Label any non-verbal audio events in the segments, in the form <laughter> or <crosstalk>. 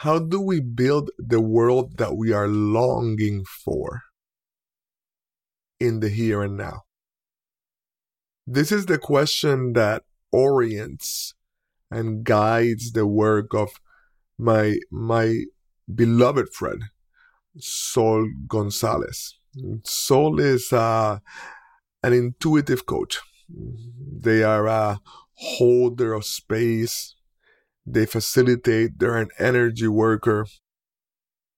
how do we build the world that we are longing for in the here and now? This is the question that orients and guides the work of my my beloved friend Sol Gonzalez. Sol is uh, an intuitive coach. They are a holder of space. They facilitate. They're an energy worker.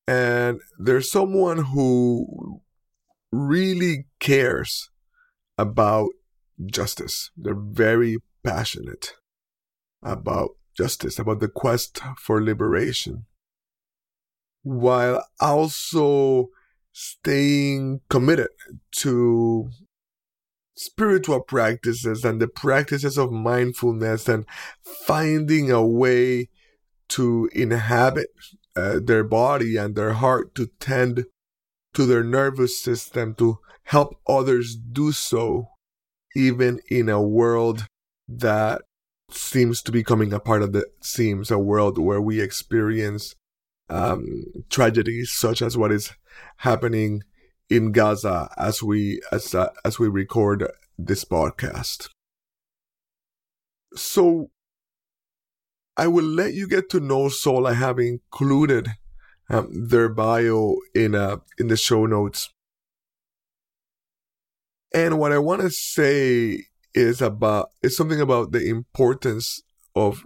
And they're someone who really cares about justice. They're very passionate about justice, about the quest for liberation, while also staying committed to spiritual practices and the practices of mindfulness and finding a way to inhabit uh, their body and their heart to tend to their nervous system to help others do so even in a world that seems to be coming a part of the seems a world where we experience um, tragedies such as what is happening in Gaza as we as uh, as we record this podcast. So I will let you get to know Sol. I have included um, their bio in uh, in the show notes. And what I want to say is about is something about the importance of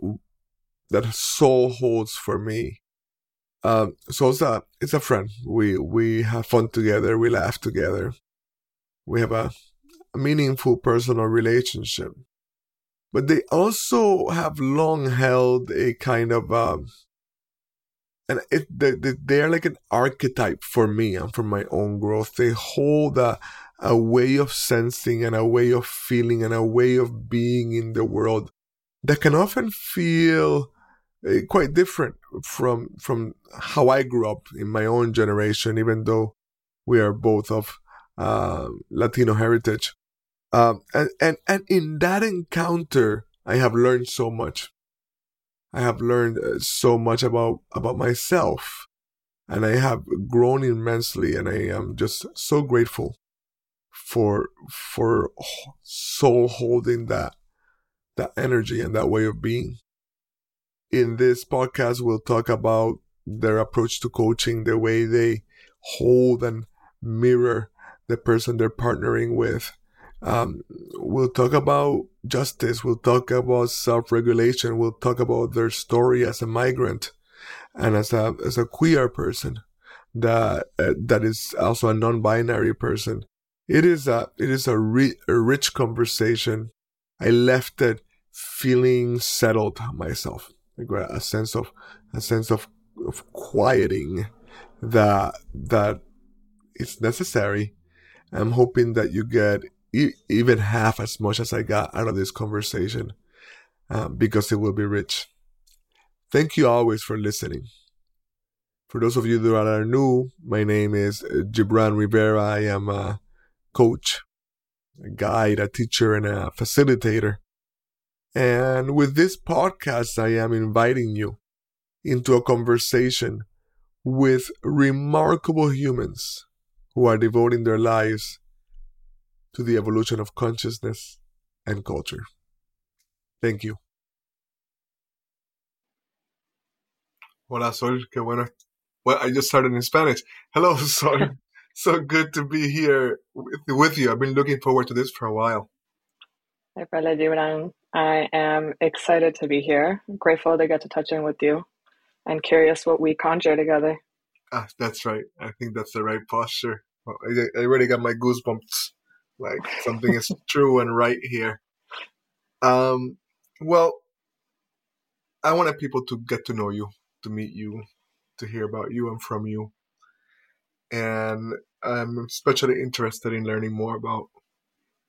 that Sol holds for me. Um, so it's a it's a friend. We we have fun together. We laugh together. We have a, a meaningful personal relationship. But they also have long held a kind of um, and it they, are like an archetype for me and for my own growth. They hold a a way of sensing and a way of feeling and a way of being in the world that can often feel quite different from from how I grew up in my own generation, even though we are both of uh, Latino heritage. Um, and, and and in that encounter, I have learned so much. I have learned uh, so much about about myself, and I have grown immensely, and I am just so grateful for for Sol holding that that energy and that way of being. In this podcast, we'll talk about their approach to coaching, the way they hold and mirror the person they're partnering with. Um, we'll talk about justice. We'll talk about self-regulation. We'll talk about their story as a migrant and as a as a queer person that uh, that is also a non-binary person it is a it is a, a rich conversation. I left it feeling settled myself, a sense of a sense of of quieting that that it's necessary. I'm hoping that you get e- even half as much as I got out of this conversation um, because it will be rich. Thank you always for listening. For those of you that are new, my name is Gibran Rivera. I am a coach, a guide, a teacher, and a facilitator. And with this podcast, I am inviting you into a conversation with remarkable humans who are devoting their lives to the evolution of consciousness and culture. Thank you. Hola, Sol. Qué bueno. Well, I just started in Spanish. Hello, <laughs> Sol <laughs> so good to be here with, with you. I've been looking forward to this for a while. Hi, Brother Gibran. I am excited to be here. I'm grateful to get to touch in with you and curious what we conjure together. Ah, that's right. I think that's the right posture. I, I already got my goosebumps. Like something is <laughs> true and right here. Um, well, I wanted people to get to know you, to meet you, to hear about you and from you and I'm especially interested in learning more about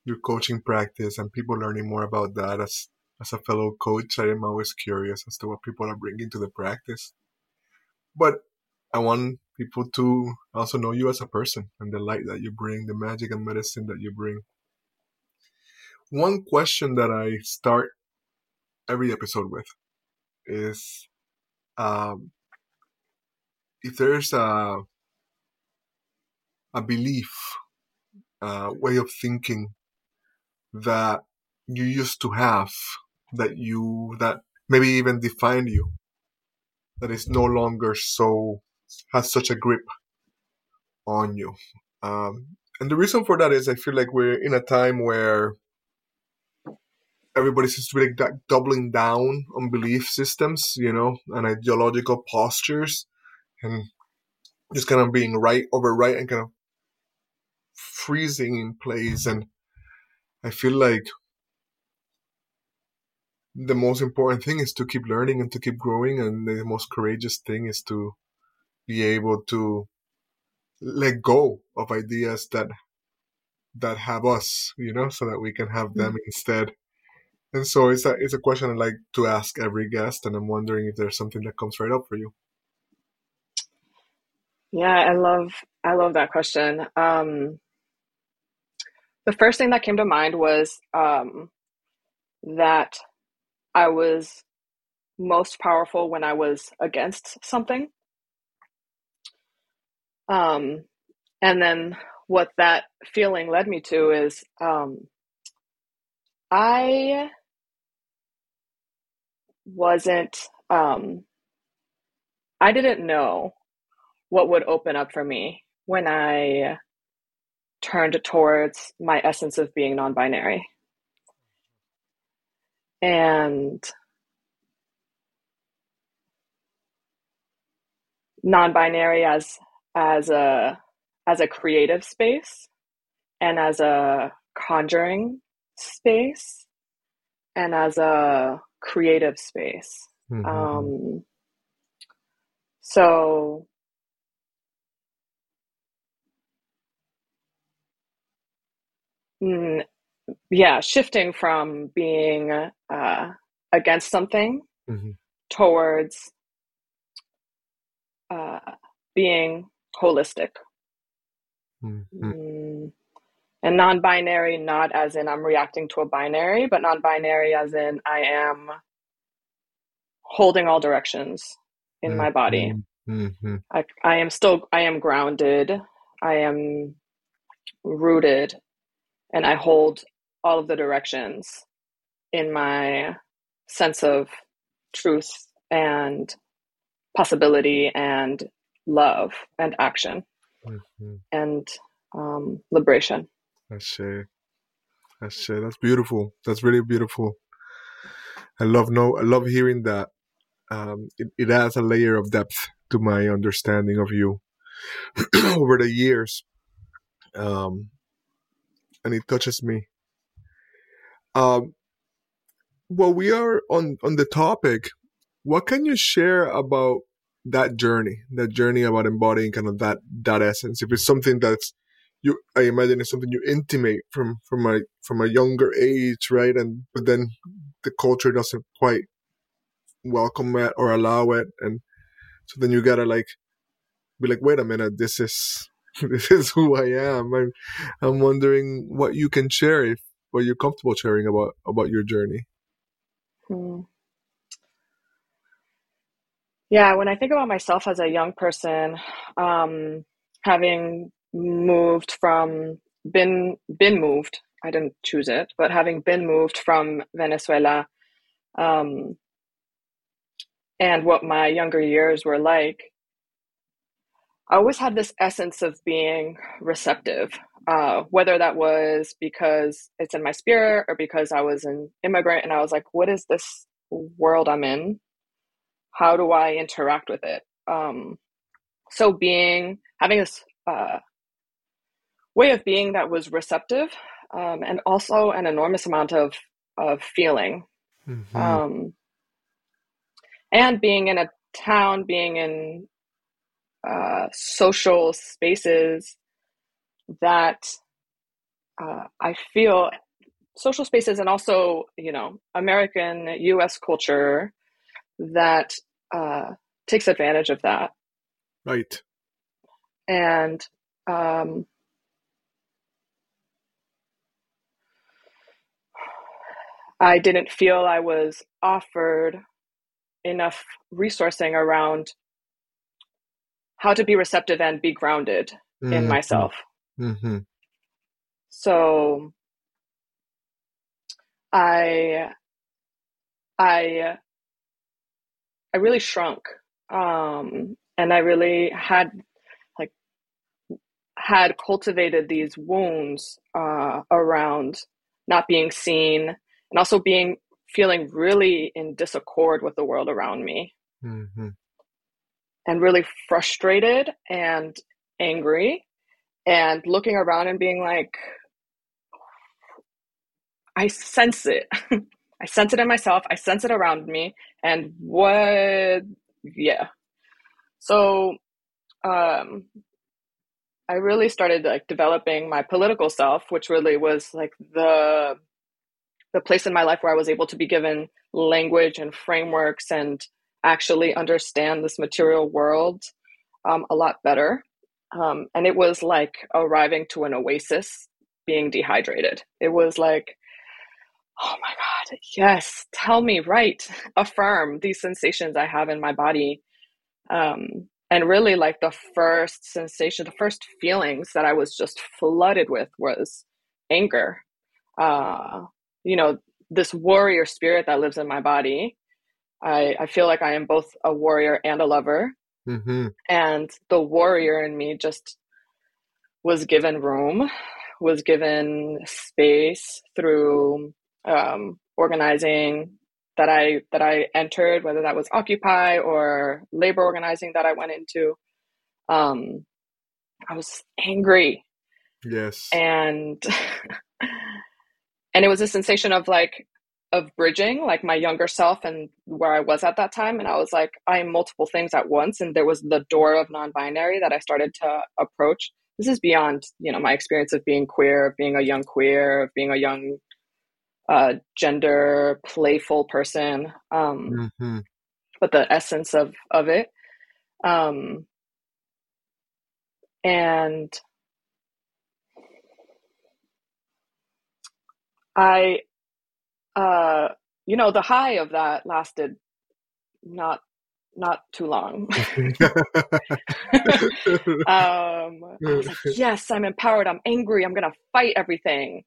your coaching practice and people learning more about that. As as a fellow coach, I am always curious as to what people are bringing to the practice. But I want people to also know you as a person and the light that you bring, the magic and medicine that you bring. One question that I start every episode with is um, if there's a a belief, a way of thinking that you used to have, that you that maybe even defined you, that is no longer so has such a grip on you. Um, and the reason for that is I feel like we're in a time where everybody seems to be like doubling down on belief systems, you know, and ideological postures, and just kind of being right over right and kind of freezing in place. And I feel like the most important thing is to keep learning and to keep growing, and the most courageous thing is to be able to let go of ideas that that have us, you know, so that we can have them mm-hmm. instead. And so it's a it's a question I like to ask every guest, and I'm wondering if there's something that comes right up for you. Yeah, I love I love that question. Um, the first thing that came to mind was um, that I was most powerful when I was against something. Um, and then what that feeling led me to is um, I wasn't, um, I didn't know what would open up for me when I turned towards my essence of being non binary. And non-binary as as a as a creative space and as a conjuring space and as a creative space. Mm-hmm. Um, so mm, yeah, shifting from being uh, against something mm-hmm. towards uh, being holistic. Mm-hmm. Mm, and non binary, not as in I'm reacting to a binary, but non binary as in I am holding all directions in mm-hmm. my body. Mm-hmm. I, I am still, I am grounded, I am rooted, and I hold all of the directions in my sense of truth and possibility and love and action mm-hmm. and um, liberation. I see. I see. That's beautiful. That's really beautiful. I love no. I love hearing that. Um, it, it adds a layer of depth to my understanding of you <clears throat> over the years, um, and it touches me. Um, well, we are on on the topic. What can you share about that journey? That journey about embodying kind of that that essence. If it's something that's you, I imagine it's something you intimate from from a from a younger age, right? And but then the culture doesn't quite welcome it or allow it, and so then you gotta like be like, wait a minute, this is <laughs> this is who I am. I'm I'm wondering what you can share if what you're comfortable sharing about about your journey. Hmm. Yeah, when I think about myself as a young person, um, having moved from been been moved, I didn't choose it, but having been moved from Venezuela, um, and what my younger years were like, I always had this essence of being receptive uh, whether that was because it's in my spirit or because I was an immigrant and I was like, what is this world I'm in? How do I interact with it? Um, so being having this uh, way of being that was receptive um, and also an enormous amount of of feeling mm-hmm. um, and being in a town being in uh, social spaces that uh, I feel social spaces and also, you know, American US culture that uh, takes advantage of that. Right. And um, I didn't feel I was offered enough resourcing around how to be receptive and be grounded mm-hmm. in myself. Mm-hmm. So I I I really shrunk. Um, and I really had like had cultivated these wounds uh, around not being seen and also being feeling really in disaccord with the world around me mm-hmm. And really frustrated and angry and looking around and being like i sense it. <laughs> I sense it in myself. I sense it around me. And what yeah. So um I really started like developing my political self, which really was like the the place in my life where I was able to be given language and frameworks and actually understand this material world um, a lot better. Um, and it was like arriving to an oasis, being dehydrated. It was like, oh my God, yes, tell me, right, affirm these sensations I have in my body. Um, and really like the first sensation the first feelings that i was just flooded with was anger uh you know this warrior spirit that lives in my body i i feel like i am both a warrior and a lover mm-hmm. and the warrior in me just was given room was given space through um, organizing that I that I entered, whether that was Occupy or labor organizing that I went into, um, I was angry. Yes. And <laughs> and it was a sensation of like of bridging like my younger self and where I was at that time. And I was like, I am multiple things at once. And there was the door of non-binary that I started to approach. This is beyond, you know, my experience of being queer, of being a young queer, of being a young uh, gender playful person um, mm-hmm. but the essence of of it um, and i uh, you know the high of that lasted not not too long. <laughs> um, like, yes, I'm empowered. I'm angry. I'm gonna fight everything.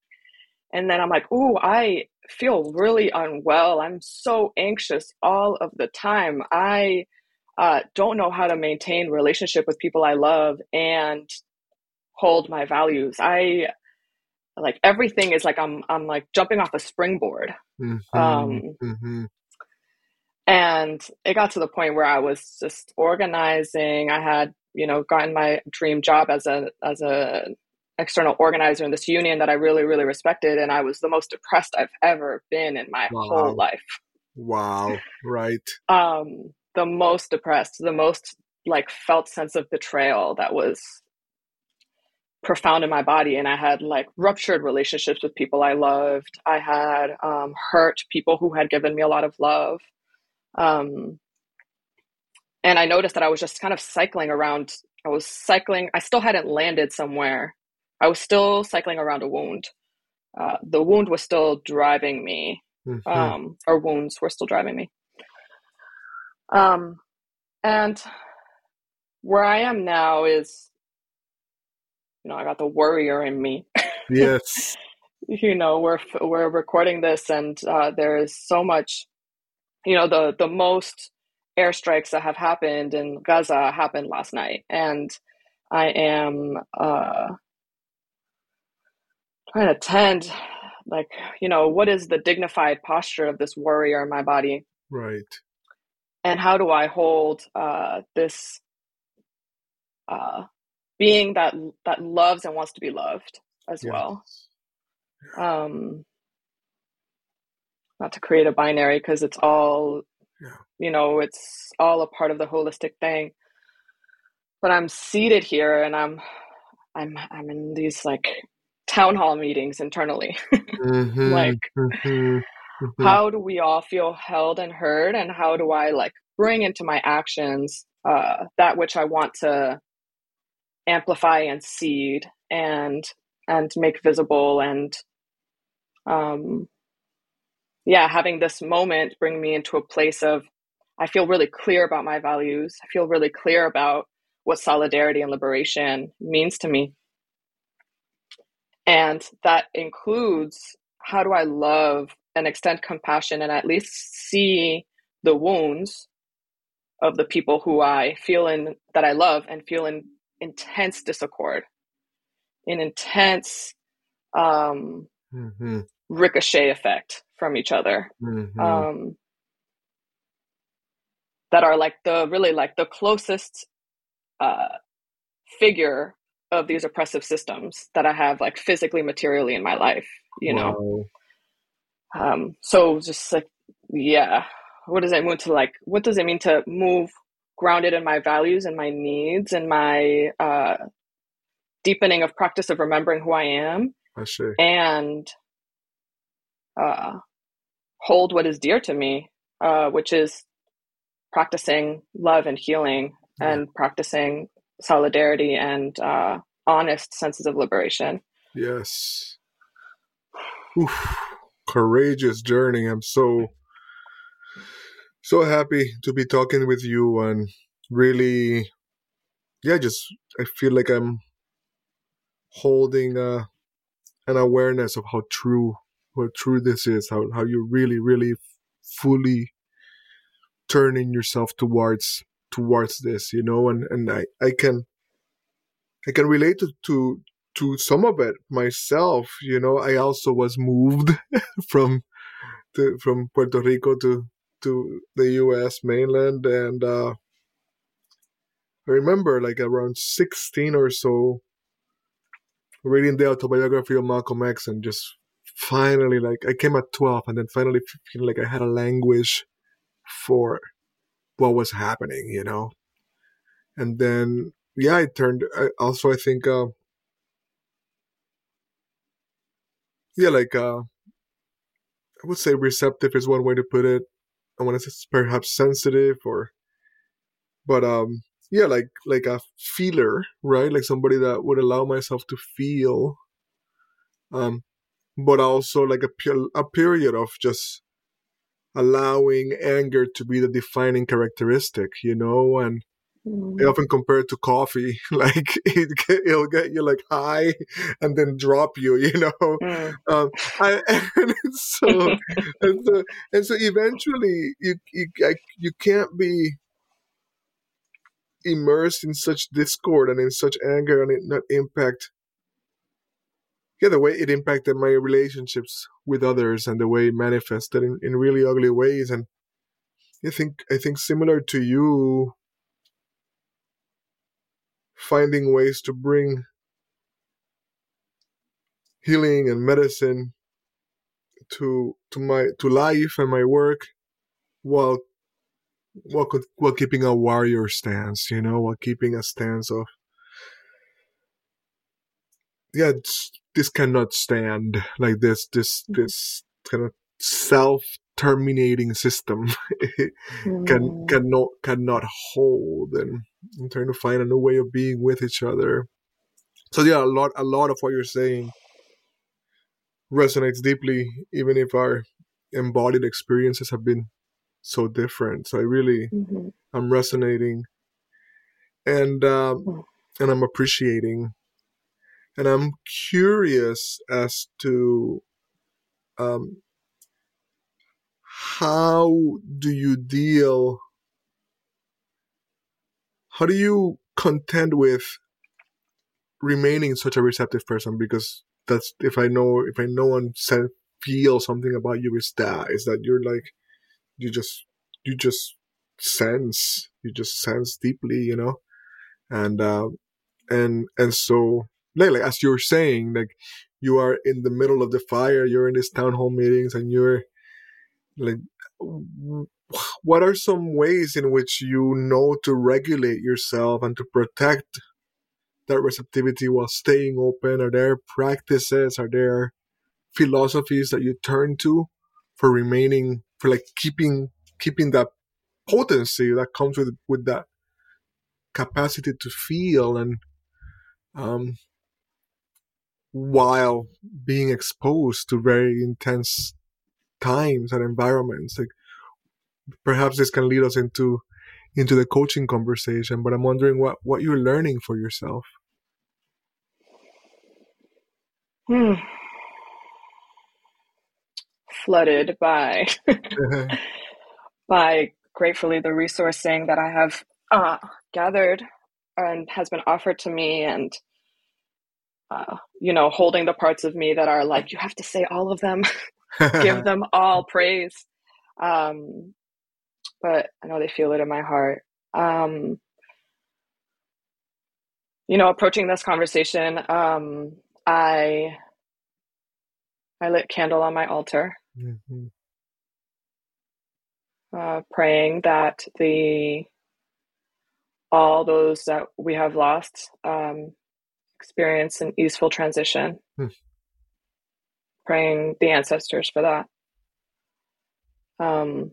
And then I'm like, oh, I feel really unwell. I'm so anxious all of the time. I uh, don't know how to maintain relationship with people I love and hold my values. I like everything is like I'm I'm like jumping off a springboard. Mm-hmm. Um, mm-hmm. And it got to the point where I was just organizing. I had you know gotten my dream job as a as a external organizer in this union that I really, really respected. And I was the most depressed I've ever been in my wow. whole life. Wow. Right. um, the most depressed, the most like felt sense of betrayal that was profound in my body. And I had like ruptured relationships with people I loved. I had um, hurt people who had given me a lot of love. Um, and I noticed that I was just kind of cycling around. I was cycling, I still hadn't landed somewhere I was still cycling around a wound. Uh, the wound was still driving me, mm-hmm. um, or wounds were still driving me. Um, and where I am now is, you know, I got the warrior in me. Yes. <laughs> you know, we're we're recording this, and uh, there is so much. You know, the the most airstrikes that have happened in Gaza happened last night, and I am. Uh, trying to tend like you know what is the dignified posture of this warrior in my body right and how do i hold uh, this uh, being that that loves and wants to be loved as yes. well um not to create a binary because it's all yeah. you know it's all a part of the holistic thing but i'm seated here and i'm i'm i'm in these like town hall meetings internally. <laughs> mm-hmm, like, mm-hmm, mm-hmm. how do we all feel held and heard? And how do I like bring into my actions uh, that which I want to amplify and seed and and make visible and um yeah having this moment bring me into a place of i feel really clear about my values i feel really clear about what solidarity and liberation means to me. And that includes how do I love and extend compassion and at least see the wounds of the people who I feel in that I love and feel in intense disaccord, an intense um, mm-hmm. ricochet effect from each other. Mm-hmm. Um, that are like the really like the closest uh, figure of these oppressive systems that I have like physically, materially in my life, you know? Um, so just like, yeah, what does it mean to like, what does it mean to move grounded in my values and my needs and my, uh, deepening of practice of remembering who I am. I see. And, uh, hold what is dear to me, uh, which is practicing love and healing yeah. and practicing solidarity and uh, honest senses of liberation. Yes. Oof. Courageous journey. I'm so so happy to be talking with you and really yeah just i feel like i'm holding uh, an awareness of how true how true this is how, how you really really fully turning yourself towards towards this you know and and i i can i can relate to to to some of it myself you know. I also was moved <laughs> from to, from puerto rico to to the us mainland and uh i remember like around 16 or so reading the autobiography of malcolm x and just finally like i came at 12 and then finally feeling like i had a language for what was happening, you know. And then yeah, I turned. I, also, I think uh, yeah, like uh, I would say receptive is one way to put it. I want to say perhaps sensitive or, but um, yeah, like like a feeler, right? Like somebody that would allow myself to feel, um, but also like a a period of just allowing anger to be the defining characteristic, you know, and mm. I often compare it to coffee. <laughs> Like it, will get you like high and then drop you, you know. Mm. <laughs> Um, I, <laughs> and so and so and so eventually you you I, you can't be immersed in such discord and in such anger and it not impact yeah, the way it impacted my relationships with others and the way it manifested in, in really ugly ways. And I think I think similar to you, finding ways to bring healing and medicine to to my to life and my work while while while keeping a warrior stance, you know, while keeping a stance of yeah, this cannot stand like this this mm-hmm. this kind of self terminating system <laughs> can mm. cannot cannot hold and I'm trying to find a new way of being with each other. So yeah a lot a lot of what you're saying resonates deeply even if our embodied experiences have been so different. So i really mm-hmm. i'm resonating and um, and i'm appreciating. And I'm curious as to um, how do you deal, how do you contend with remaining such a receptive person? Because that's if I know if I know and feel something about you is that is that you're like you just you just sense you just sense deeply, you know, and uh, and and so like, like as you're saying, like you are in the middle of the fire, you're in these town hall meetings, and you're like, what are some ways in which you know to regulate yourself and to protect that receptivity while staying open? Are there practices? Are there philosophies that you turn to for remaining, for like keeping keeping that potency that comes with with that capacity to feel and um, while being exposed to very intense times and environments. Like perhaps this can lead us into into the coaching conversation, but I'm wondering what, what you're learning for yourself. Hmm. Flooded by <laughs> <laughs> by gratefully the resourcing that I have uh, gathered and has been offered to me, and uh, you know, holding the parts of me that are like, you have to say all of them, <laughs> give them all praise. Um, but I know they feel it in my heart. Um, you know, approaching this conversation, um, I I lit candle on my altar, mm-hmm. uh, praying that the all those that we have lost um, experience an easeful transition. Hmm. Praying the ancestors for that. Um,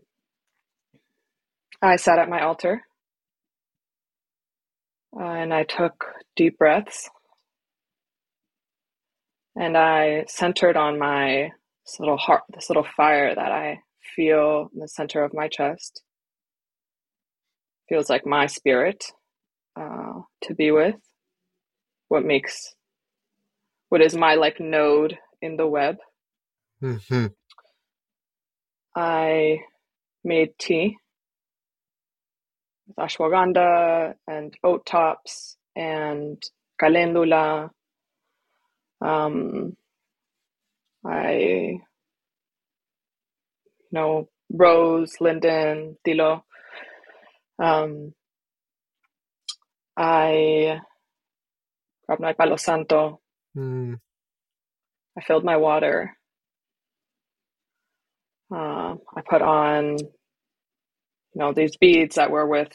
I sat at my altar uh, and I took deep breaths and I centered on my this little heart, this little fire that I feel in the center of my chest. Feels like my spirit uh, to be with what makes what is my like node in the web. Mm-hmm. I made tea with ashwagandha and oat tops and calendula. Um, I, you know, rose, linden, tilo. Um, I grabbed my Palo Santo. Mm. I filled my water. Uh, I put on, you know, these beads that were with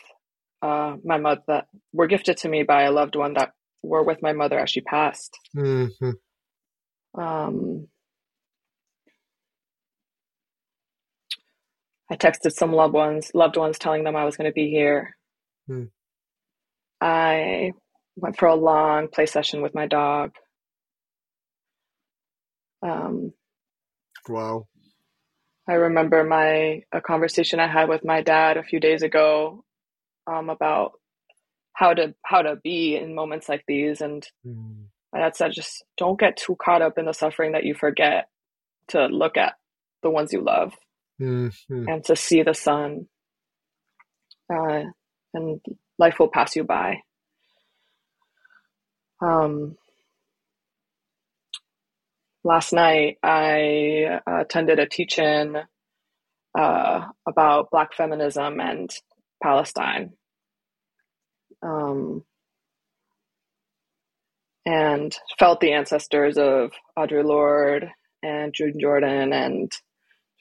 uh, my mother, that were gifted to me by a loved one that were with my mother as she passed. Mm-hmm. Um, I texted some loved ones, loved ones, telling them I was going to be here. Mm. I went for a long play session with my dog. Um, wow. I remember my a conversation I had with my dad a few days ago um, about how to how to be in moments like these, and mm. my dad said, just don't get too caught up in the suffering that you forget to look at the ones you love mm-hmm. and to see the sun, uh, and life will pass you by. Um, last night I attended a teach-in uh, about Black feminism and Palestine. Um, and felt the ancestors of Audre Lorde and June Jordan and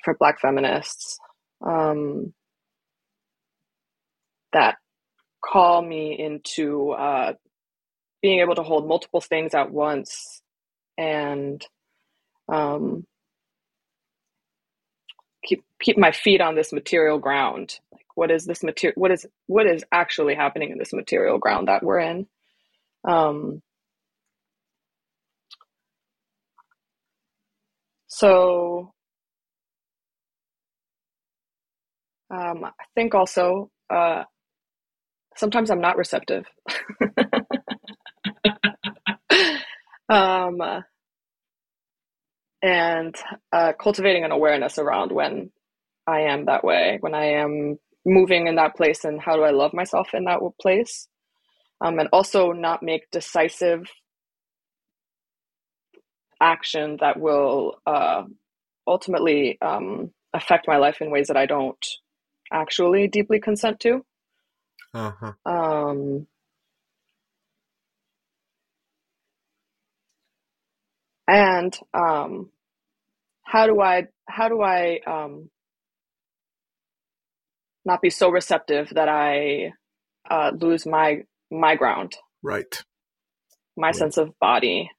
for Black feminists um, that call me into uh, being able to hold multiple things at once and um, keep keep my feet on this material ground. Like what is this material what is what is actually happening in this material ground that we're in? Um, so um, i think also uh, sometimes i'm not receptive. <laughs> Um, and uh, cultivating an awareness around when I am that way, when I am moving in that place, and how do I love myself in that place, um, and also not make decisive action that will uh, ultimately um, affect my life in ways that I don't actually deeply consent to. Uh-huh. Um, and um, how do I how do I um, not be so receptive that I uh, lose my my ground, right? My right. sense of body.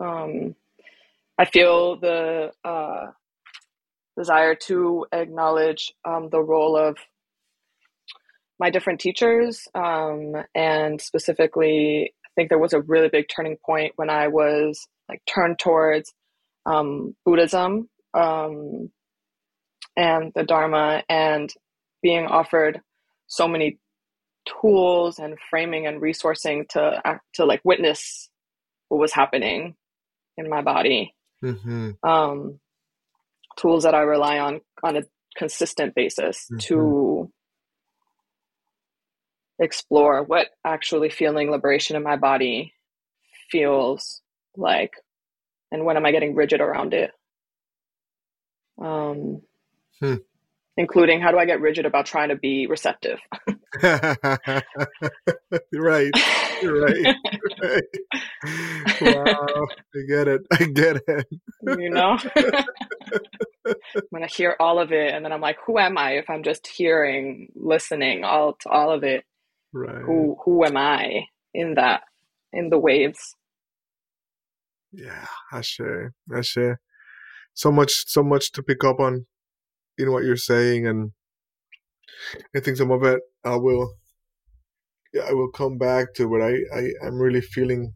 Um, I feel the uh, desire to acknowledge um, the role of my different teachers, um, and specifically, I think there was a really big turning point when I was like turned towards um, Buddhism um, and the Dharma and being offered so many tools and framing and resourcing to act, to like witness what was happening in my body. Mm-hmm. Um, tools that I rely on on a consistent basis mm-hmm. to explore what actually feeling liberation in my body feels like and when am I getting rigid around it. Um, hmm. including how do I get rigid about trying to be receptive? <laughs> <laughs> right. Right. right. <laughs> Wow. I get it. I get it. you know? when I hear all of it and then I'm like, who am I if I'm just hearing, listening all to all of it? Right. Who who am I in that in the waves? Yeah, I share. I share. So much so much to pick up on in what you're saying and I think some of it I will yeah, I will come back to but I, I, I'm really feeling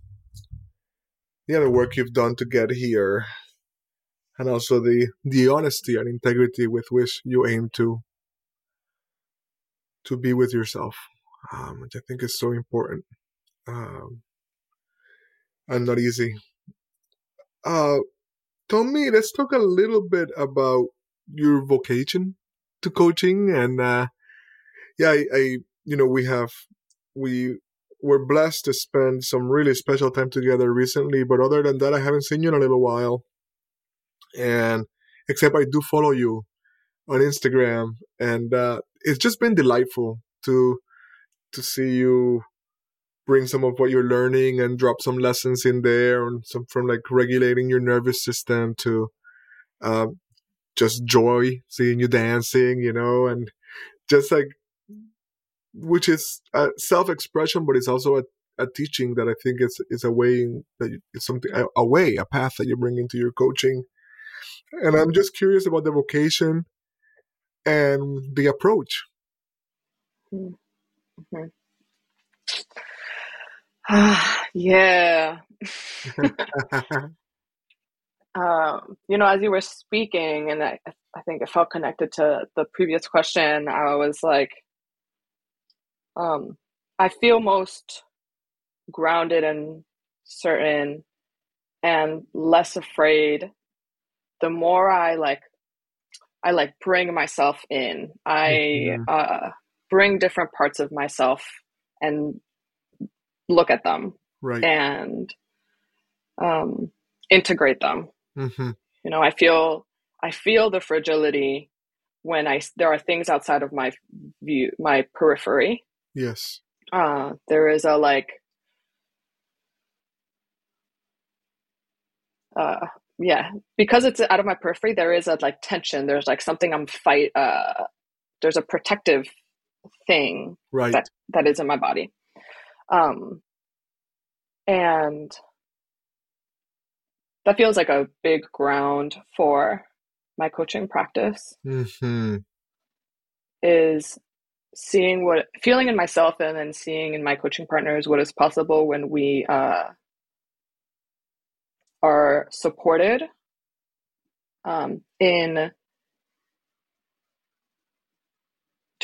yeah, the work you've done to get here and also the the honesty and integrity with which you aim to to be with yourself, um, which I think is so important um, and not easy. Uh, Tommy, let's talk a little bit about your vocation to coaching, and uh, yeah, I, I, you know, we have we were blessed to spend some really special time together recently, but other than that, I haven't seen you in a little while and except I do follow you on Instagram, and uh, it's just been delightful to to see you bring some of what you're learning and drop some lessons in there, and some from like regulating your nervous system to uh, just joy seeing you dancing, you know, and just like which is a self-expression, but it's also a, a teaching that I think is is a way that it's something a, a way, a path that you bring into your coaching and I'm just curious about the vocation and the approach. Mm-hmm. yeah. <laughs> um, you know, as you were speaking, and I, I think it felt connected to the previous question, I was like, um, I feel most grounded and certain and less afraid the more I like I like bring myself in. I mm-hmm. uh, bring different parts of myself and look at them right. and um, integrate them. Mm-hmm. You know, I feel I feel the fragility when I there are things outside of my view, my periphery. Yes. Uh, there is a like uh, yeah because it's out of my periphery there is a like tension there's like something i'm fight uh there's a protective thing right that that is in my body um and that feels like a big ground for my coaching practice mm-hmm. is seeing what feeling in myself and then seeing in my coaching partners what is possible when we uh are supported um, in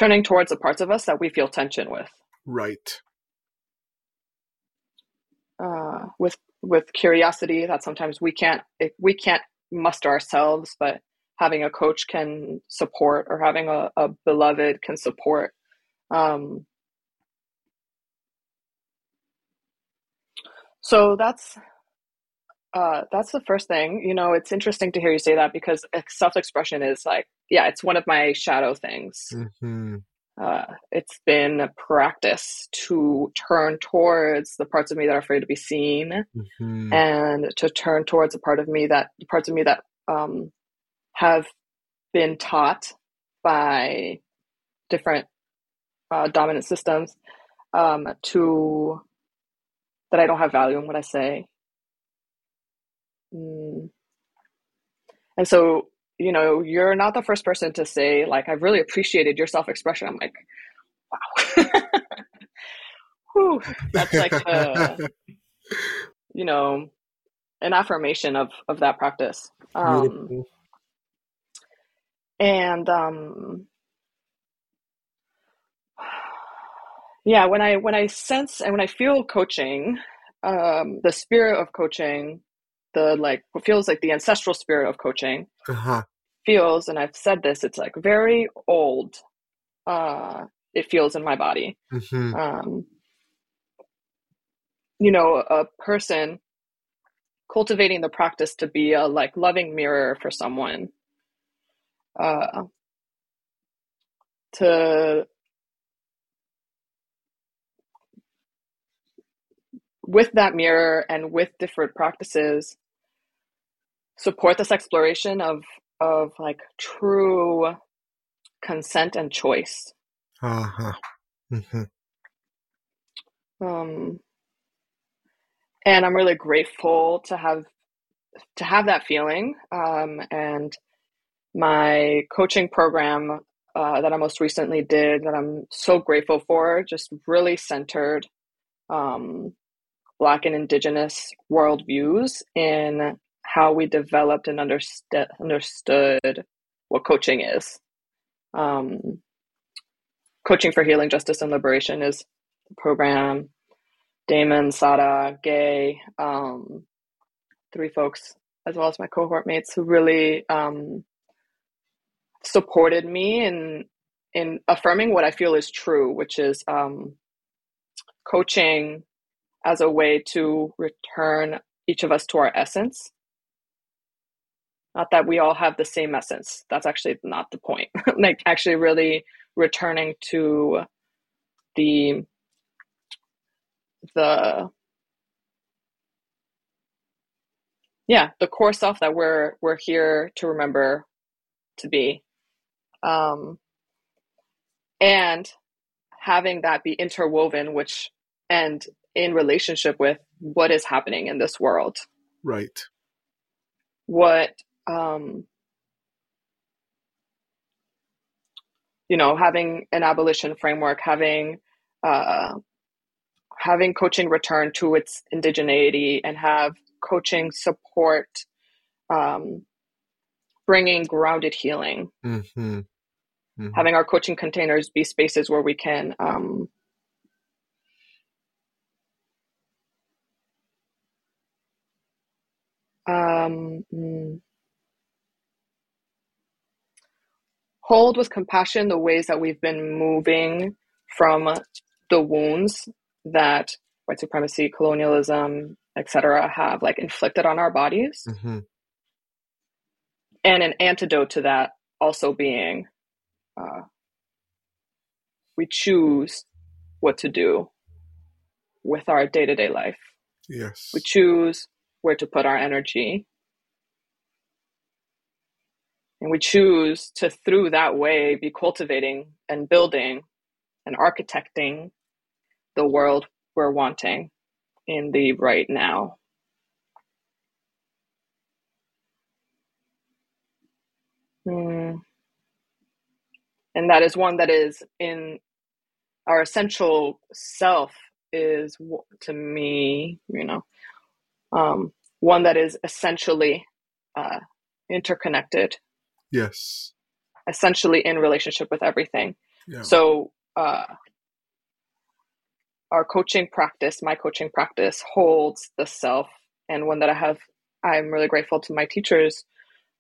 turning towards the parts of us that we feel tension with. Right. Uh, with with curiosity that sometimes we can't we can't muster ourselves, but having a coach can support or having a, a beloved can support. Um, so that's uh, that's the first thing. You know, it's interesting to hear you say that because self expression is like, yeah, it's one of my shadow things. Mm-hmm. Uh, it's been a practice to turn towards the parts of me that are afraid to be seen mm-hmm. and to turn towards the part of me that the parts of me that um, have been taught by different uh, dominant systems um, to that I don't have value in what I say Mm. And so, you know, you're not the first person to say, like, I've really appreciated your self expression. I'm like, wow. <laughs> Whew, that's like, a, <laughs> you know, an affirmation of, of that practice. Um, and, um, yeah when i when i sense and when i feel coaching um the spirit of coaching the like what feels like the ancestral spirit of coaching Uh-huh. Feels and i've said this it's like very old uh it feels in my body. Hmm um you know a person cultivating the practice to be a like loving mirror for someone uh to with that mirror and with different practices support this exploration of of like true consent and choice Uh-huh. hmm um and i'm really grateful to have to have that feeling um and my coaching program uh, that i most recently did that i'm so grateful for just really centered um black and indigenous worldviews in how we developed and understood understood what coaching is um Coaching for Healing, Justice, and Liberation is the program. Damon, Sada, Gay, um, three folks, as well as my cohort mates, who really um, supported me in in affirming what I feel is true, which is um, coaching as a way to return each of us to our essence. Not that we all have the same essence. That's actually not the point. <laughs> like actually really returning to the the yeah the core self that we're we're here to remember to be um and having that be interwoven which and in relationship with what is happening in this world Right. what um you know having an abolition framework having uh having coaching return to its indigeneity and have coaching support um bringing grounded healing. Hmm having our coaching containers be spaces where we can um, um, mm, hold with compassion the ways that we've been moving from the wounds that white supremacy, colonialism, etc., have like inflicted on our bodies, hmm and an antidote to that also being uh, we choose what to do with our day to day life. Yes. We choose where to put our energy. And we choose to, through that way, be cultivating and building and architecting the world we're wanting in the right now. Hmm. And that is one that is in our essential self, is to me, you know, um, one that is essentially uh, interconnected, Yes. essentially in relationship with everything. Yeah. So, uh, our coaching practice, my coaching practice, holds the self, and one that I have. I'm really grateful to my teachers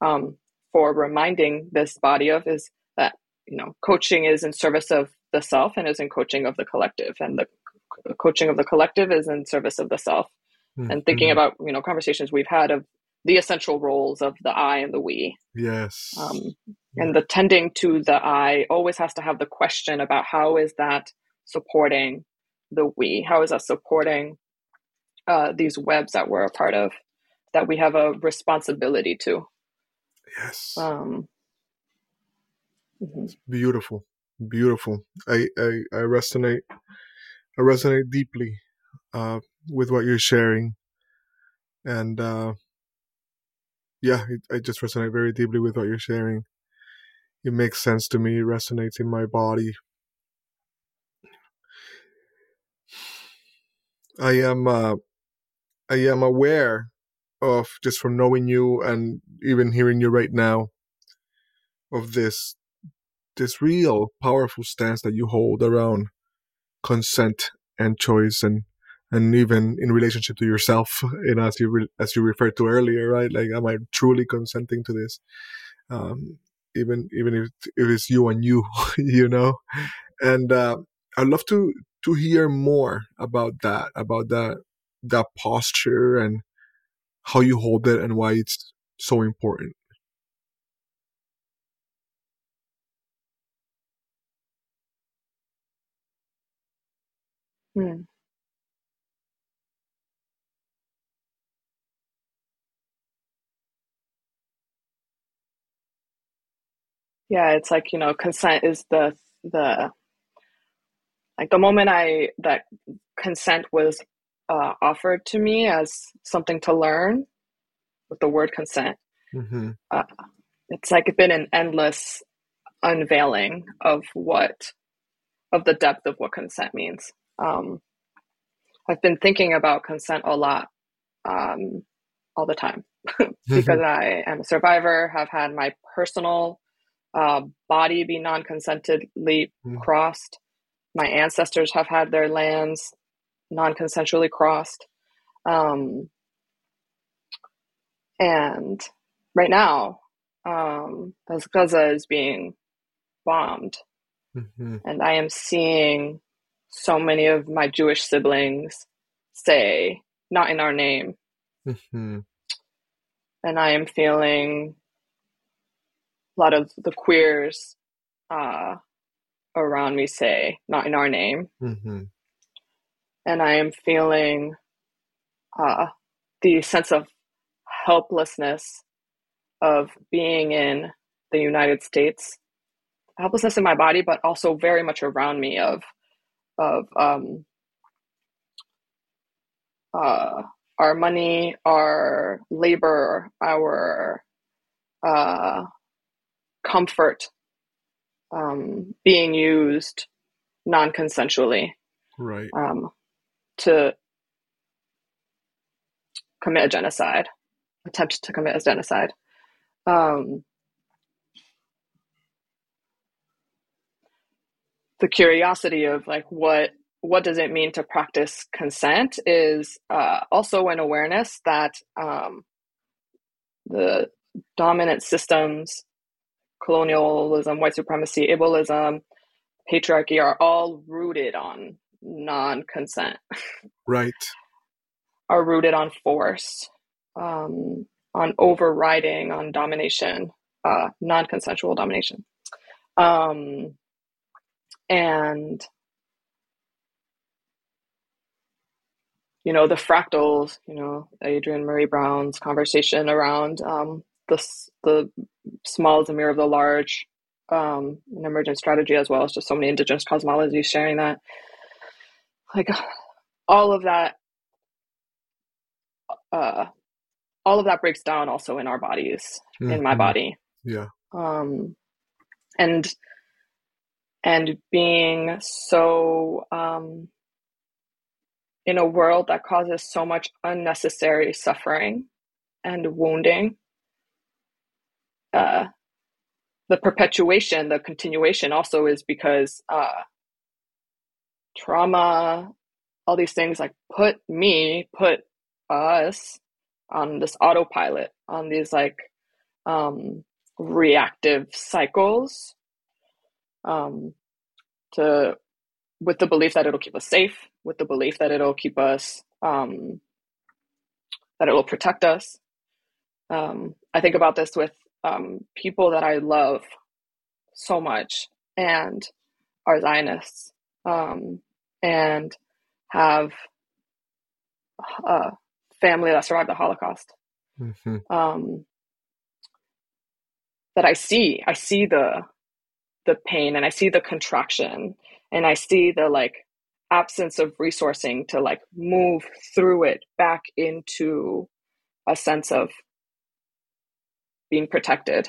um, for reminding this body of is that you know coaching is in service of the self and is in coaching of the collective, and the coaching of the collective is in service of the self. And thinking Mhm. about you know conversations we've had of the essential roles of the I and the we, Yes. um, and the tending to the I always has to have the question about how is that supporting the we? How is that supporting uh, these webs that we're a part of that we have a responsibility to? yes. Um, mhm. Beautiful. Beautiful. I, I, I resonate I resonate deeply uh, with what you're sharing. And uh, yeah, I just resonate very deeply with what you're sharing. It makes sense to me. It resonates in my body. I am uh, I am aware of just from knowing you and even hearing you right now of this this real powerful stance that you hold around consent and choice and and even in relationship to yourself <laughs> you know as you re- as you referred to earlier right? Like am i truly consenting to this? Um even even if, if it's you and you <laughs> you know? And uh, i'd love to to hear more about that about that that posture and how you hold it and why it's so important. Hmm. Yeah, it's like, you know, consent is the the like the moment I that consent was uh, offered to me as something to learn with the word consent. Mm-hmm. Uh, it's like been an endless unveiling of what of the depth of what consent means. Um, I've been thinking about consent a lot um, all the time <laughs> because I am a survivor, have had my personal uh, body be non consentedly mm. crossed. My ancestors have had their lands non consensually crossed. Um, and right now, um, as Gaza is being bombed, mm-hmm. and I am seeing so many of my Jewish siblings say, not in our name. Mm-hmm. And I am feeling a lot of the queers uh, around me say, not in our name. Mm-hmm. And I am feeling uh, the sense of helplessness of being in the United States, helplessness in my body, but also very much around me of of um, uh, our money, our labor, our uh, comfort um, being used non-consensually right. um, to commit a genocide attempt to commit a genocide. Um, the curiosity of like what what does it mean to practice consent is uh, also an awareness that um, the dominant systems colonialism, white supremacy, ableism, patriarchy are all rooted on non consent. Right. <laughs> are rooted on force, um, on overriding, on domination, uh, non consensual domination. Um, and you know the fractals you know adrienne maree brown's conversation around um, the the small is a mirror of the large um, an emergent strategy as well as just so many indigenous cosmologies sharing that like all of that uh, all of that breaks down also in our bodies mm-hmm. in my mm-hmm. body yeah um and and being so um in a world that causes so much unnecessary suffering and wounding uh, the perpetuation, the continuation also is because uh, trauma, all these things like put me, put us on this autopilot, on these like um, reactive cycles um, to with the belief that it'll keep us safe, with the belief that it'll keep us um, that it will protect us. Um, I think about this with um, people that I love so much and are Zionists um, and have a family that survived the Holocaust. Mm-hmm. Um, that I see, I see the the pain and I see the contraction and I see the like absence of resourcing to like move through it back into a sense of being protected,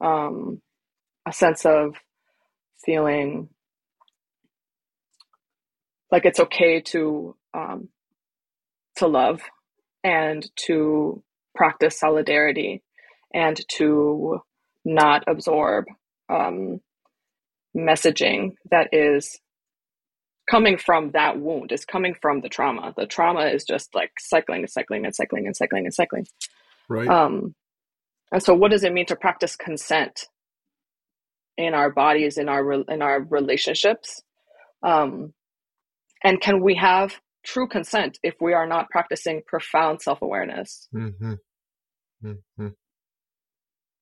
um, a sense of feeling like it's okay to um, to love and to practice solidarity and to not absorb um, messaging that is coming from that wound is coming from the trauma. The trauma is just like cycling and cycling and cycling and cycling and cycling. Right. Um and so what does it mean to practice consent in our bodies in our in our relationships um and can we have true consent if we are not practicing profound self-awareness mm-hmm. Mm-hmm.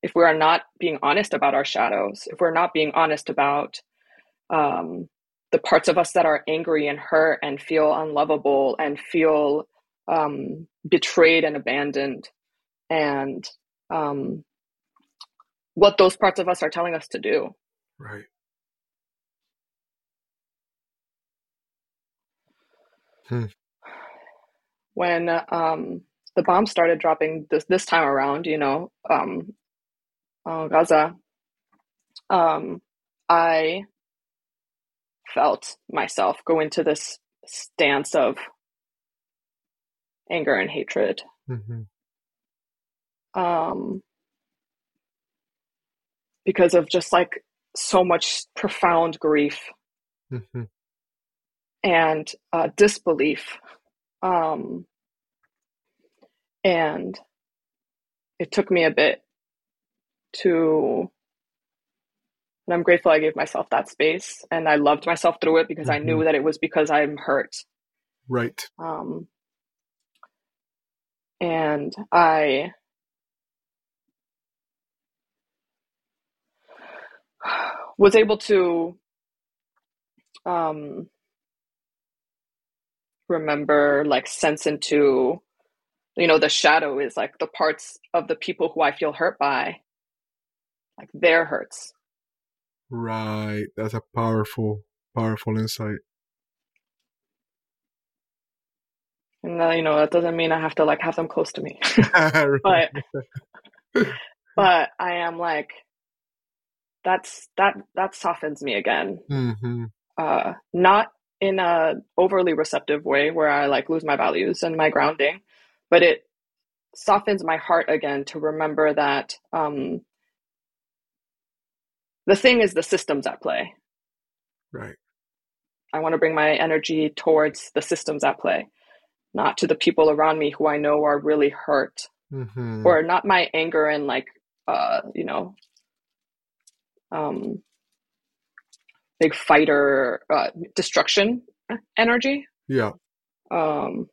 if we are not being honest about our shadows if we're not being honest about um, the parts of us that are angry and hurt and feel unlovable and feel um, betrayed and abandoned and um, what those parts of us are telling us to do right hmm. when um, the bomb started dropping this this time around you know um, uh, gaza um, i felt myself go into this stance of anger and hatred. Mm-hmm. Um, because of just like so much profound grief mm-hmm. and uh, disbelief. Um, and it took me a bit to and I'm grateful I gave myself that space and I loved myself through it because mm-hmm. I knew mm-hmm. that it was because I'm hurt. Right. Um, and I was able to um, remember, like, sense into, you know, the shadow is like the parts of the people who I feel hurt by, like their hurts Right. That's a powerful, powerful insight. And then, you know, that doesn't mean I have to like have them close to me. <laughs> but but I am like that's that that softens me again. Mm-hmm. Uh not in a overly receptive way where I like lose my values and my grounding, but it softens my heart again to remember that um the thing is the systems at play. Right. I want to bring my energy towards the systems at play, not to the people around me who I know are really hurt, mm-hmm. or not my anger and like, uh, you know, um, big fighter uh, destruction energy. Yeah. Um,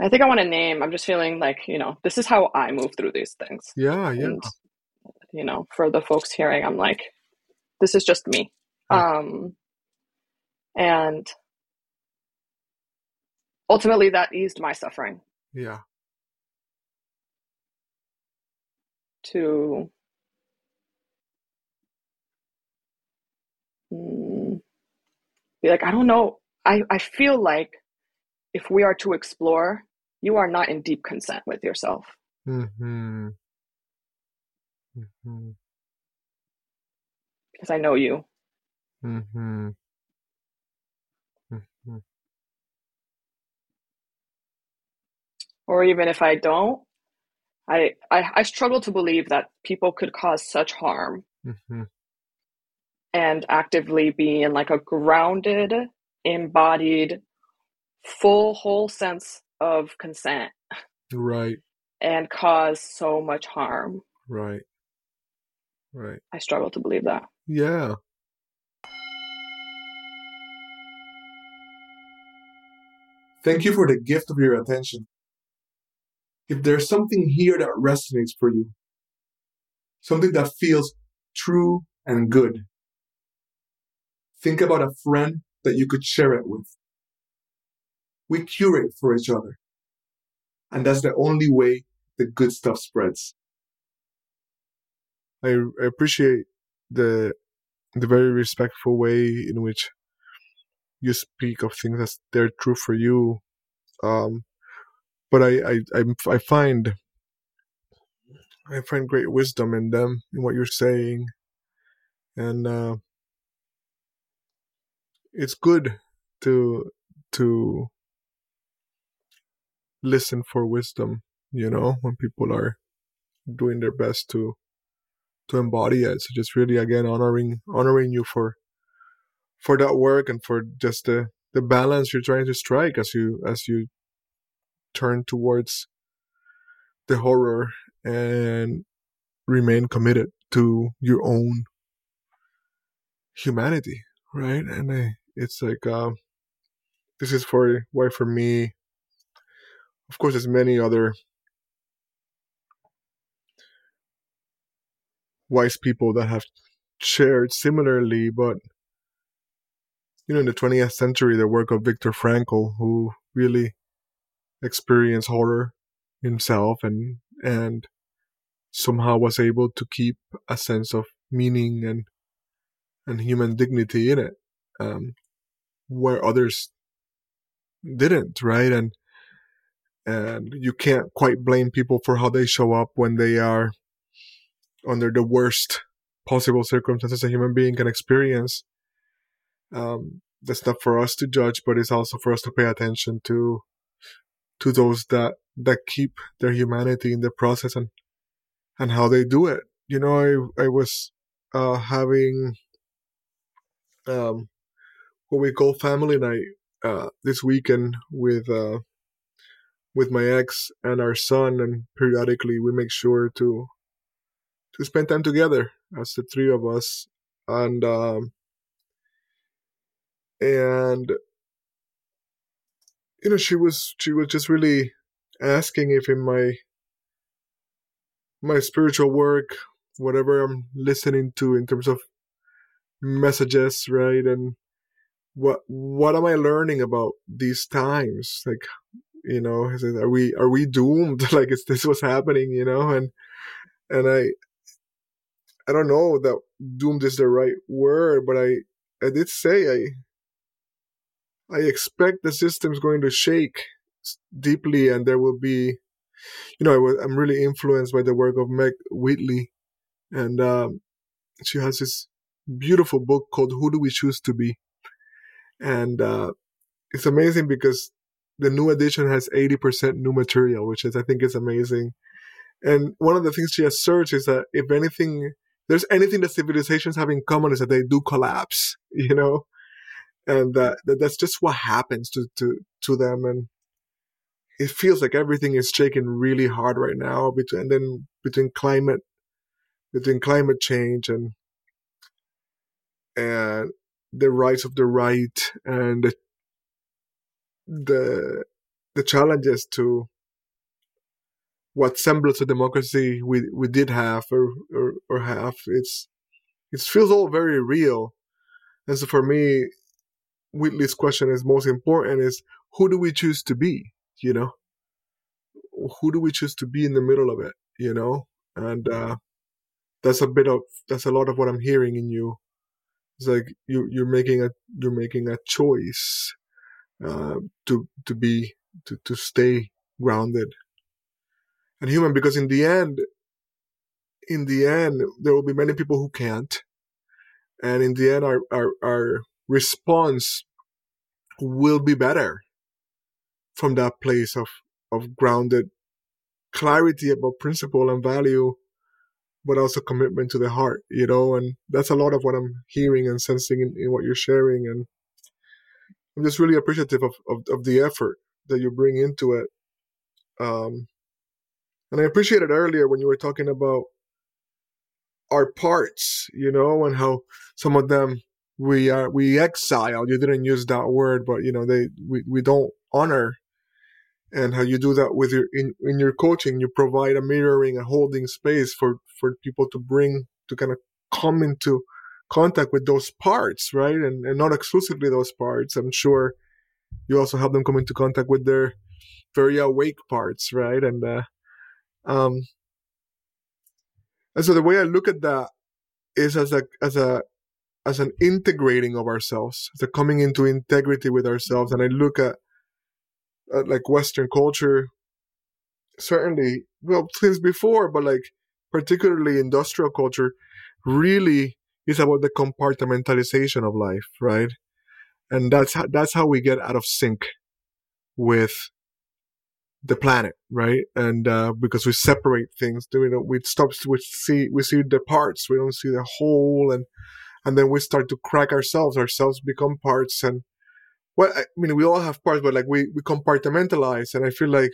I think I want to name. I'm just feeling like you know, this is how I move through these things. Yeah, yeah. And you know, for the folks hearing, I'm like, this is just me. Um, and ultimately that eased my suffering. Yeah. To mm, be like, I don't know. I, I feel like if we are to explore, you are not in deep consent with yourself. Mm-hmm. Mm-hmm. Because I know you. Mm-hmm. Mm-hmm. Or even if I don't, I, I I struggle to believe that people could cause such harm mm-hmm. And actively be in like a grounded, embodied, full whole sense of consent. Right. And cause so much harm. Right. Right. I struggle to believe that. Yeah. Thank you for the gift of your attention. If there's something here that resonates for you, something that feels true and good, think about a friend that you could share it with. We curate for each other. And that's the only way the good stuff spreads. I, appreciate the the very respectful way in which you speak of things as they're true for you. Um, but I, I, I, I find I find great wisdom in them in what you're saying, and uh, it's good to to listen for wisdom. You know, when people are doing their best to to embody it. So just really again honoring honoring you for for that work and for just the the balance you're trying to strike as you as you turn towards the horror and remain committed to your own humanity, right? And I, it's like uh, this is for why for me. Of course, there's many other wise people that have shared similarly, but you know, in the 20th century, the work of Viktor Frankl, who really experienced horror himself and and somehow was able to keep a sense of meaning and and human dignity in it, um, where others didn't, right? And and you can't quite blame people for how they show up when they are under the worst possible circumstances a human being can experience. Um, that's not for us to judge, but it's also for us to pay attention to to those that that keep their humanity in the process and and how they do it. You know, I I was uh, having um, what we call family night uh, this weekend with uh, with my ex and our son, and periodically we make sure to to spend time together as the three of us, and um, and you know she was she was just really asking if in my my spiritual work whatever i'm listening to in terms of messages right and what what am i learning about these times? Like you know are we are we doomed? <laughs> Like is this what's happening you know? And and i i don't know that doomed is the right word but i i did say i i expect the system's going to shake deeply and there will be you know I am really influenced by the work of meg wheatley and um, she has this beautiful book called Who Do We Choose to Be? And uh, it's amazing because the new edition has 80% new material, which is, I think, is amazing. And one of the things she asserts is that if anything, there's anything that civilizations have in common is that they do collapse, <laughs> you know, and that, that that's just what happens to, to, to them. And it feels like everything is shaking really hard right now between, and then between climate, between climate change and and the rise of the right and the the, challenges to what semblance of democracy we we did have or, or, or have. It's it feels all very real. And so for me Wheatley's question is most important is who do we choose to be you know? Who do we choose to be in the middle of it you know? And uh, that's a bit of that's a lot of what i'm hearing in you it's like you you're making a you're making a choice uh, to to be to to stay grounded. And human because in the end in the end there will be many people who can't. And in the end our our, our response will be better from that place of of grounded clarity about principle and value but also commitment to the heart, you know, and that's a lot of what I'm hearing and sensing in, in what you're sharing. And I'm just really appreciative of, of, of, the effort that you bring into it. Um, and I appreciated earlier when you were talking about our parts, you know, and how some of them we are we exile. You didn't use that word, but you know, they we, we don't honor and how you do that with your in, in your coaching you provide a mirroring a holding space for for people to bring to kind of come into contact with those parts right? And, and not exclusively those parts. I'm sure you also help them come into contact with their very awake parts right? And uh, um and so the way i look at that is as a as a as an integrating of ourselves the coming into integrity with ourselves. And i look at uh, like Western culture, certainly, well, since before, but like particularly industrial culture, really is about the compartmentalization of life, right? And that's how, that's how we get out of sync with the planet, right? And uh, because we separate things, you know, we stop we see we see the parts, we don't see the whole, and and then we start to crack ourselves. Ourselves become parts, and well, I mean, we all have parts, but like we we compartmentalize, and I feel like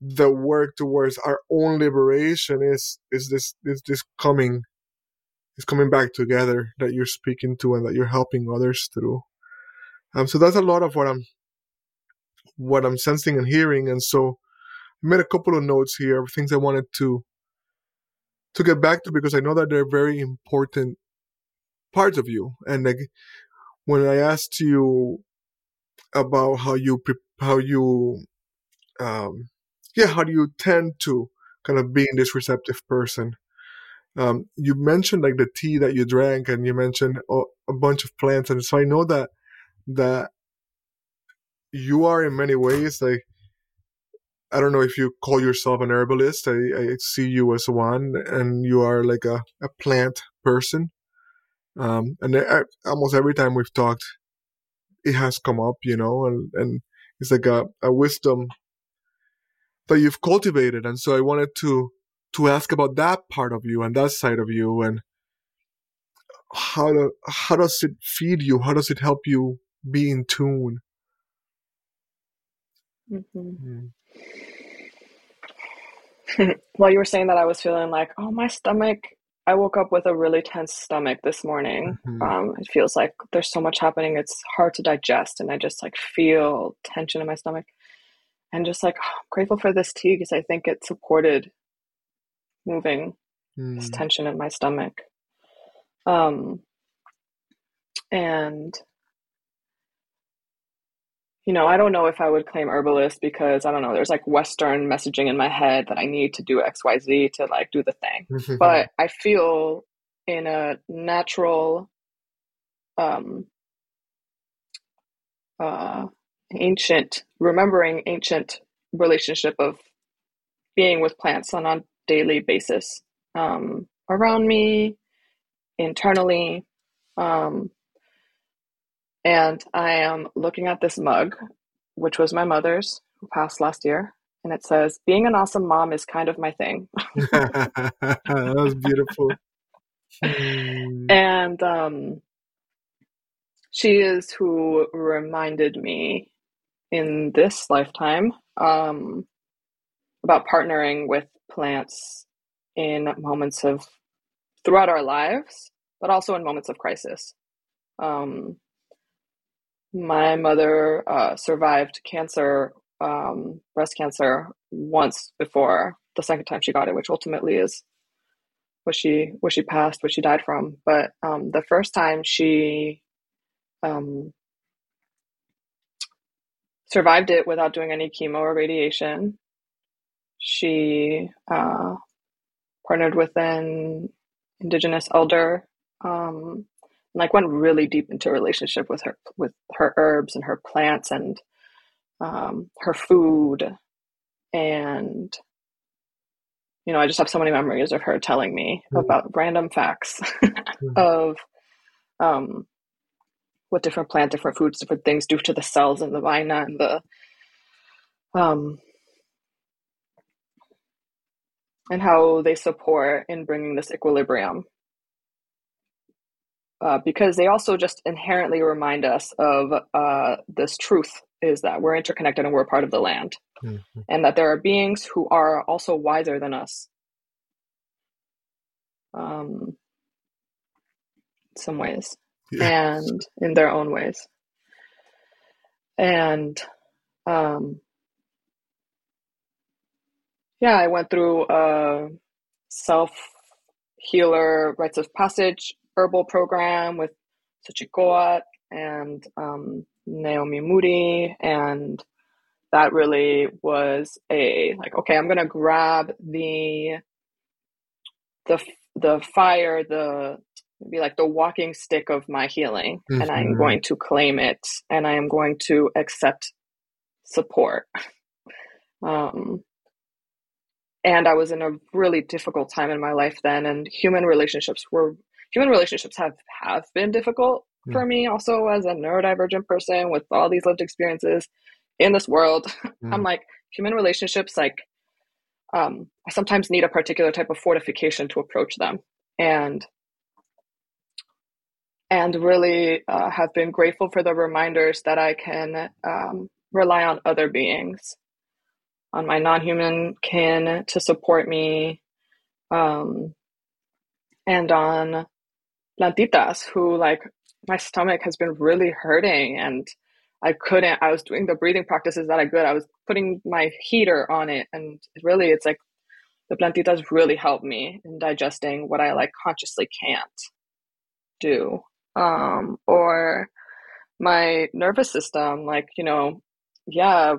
the work towards our own liberation is is this is this coming is coming back together that you're speaking to and that you're helping others through. Um, so that's a lot of what I'm what I'm sensing and hearing, and so I made a couple of notes here things I wanted to to get back to because I know that they're very important parts of you. And like when I asked you about how you pre- how you um yeah how do you tend to kind of being this receptive person um you mentioned like the tea that you drank and you mentioned a, a bunch of plants and so I know that that you are in many ways like I don't know if you call yourself an herbalist. I, I see you as one, and you are like a, a plant person. Um, and I, almost every time we've talked, it has come up, you know, and, and it's like a, a wisdom that you've cultivated. And so I wanted to, to ask about that part of you and that side of you and how do, how does it feed you? How does it help you be in tune? Mm-hmm. Mm. <laughs> While you were saying that, I was feeling like, oh, my stomach. I woke up with a really tense stomach this morning. Mm-hmm. Um, it feels like there's so much happening. It's hard to digest, and I just like feel tension in my stomach. And just like, oh, <sighs> I'm grateful for this tea because I think it supported moving mm. this tension in my stomach. Um, and you know, I don't know if I would claim herbalist because I don't know, there's like Western messaging in my head that I need to do XYZ to like do the thing. <laughs> but I feel in a natural, um, uh, ancient, remembering ancient relationship of being with plants on a daily basis um, around me, internally. Um, and I am looking at this mug, which was my mother's, who passed last year. And it says, Being an awesome mom is kind of my thing. <laughs> <laughs> that was beautiful. <laughs> and um, she is who reminded me in this lifetime um, about partnering with plants in moments of throughout our lives, but also in moments of crisis. Um, my mother uh, survived cancer, um, breast cancer, once before the second time she got it, which ultimately is what she what she passed, what she died from. But um, the first time she um, survived it without doing any chemo or radiation. She uh, partnered with an indigenous elder um, like went really deep into a relationship with her with her herbs and her plants and um, her food and you know i just have so many memories of her telling me mm-hmm. about random facts mm-hmm. <laughs> of um, what different plant different foods different things do to the cells in the vina and the um, and how they support in bringing this equilibrium uh, because they also just inherently remind us of uh, this truth is that we're interconnected and we're part of the land mm-hmm. and that there are beings who are also wiser than us um, some ways yeah. and in their own ways and um, yeah i went through a self healer rites of passage herbal program with Xochicóatl and um, Naomi Moody, and that really was a like, okay, I'm gonna grab the the the fire, the be like the walking stick of my healing, mm-hmm. and I'm mm-hmm. going to claim it, and I am going to accept support. <laughs> Um, and I was in a really difficult time in my life then, and human relationships were human relationships have have been difficult mm. for me also as a neurodivergent person with all these lived experiences in this world <laughs> mm. i'm like human relationships like um, i sometimes need a particular type of fortification to approach them and and really uh, have been grateful for the reminders that I can um, rely on other beings, on my non human kin to support me, um, and on plantitas who, like, my stomach has been really hurting and I couldn't, I was doing the breathing practices that I could. I was putting my heater on it. And really, it's like the plantitas really helped me in digesting what I like consciously can't do. Um, or my nervous system, like, you know, yeah,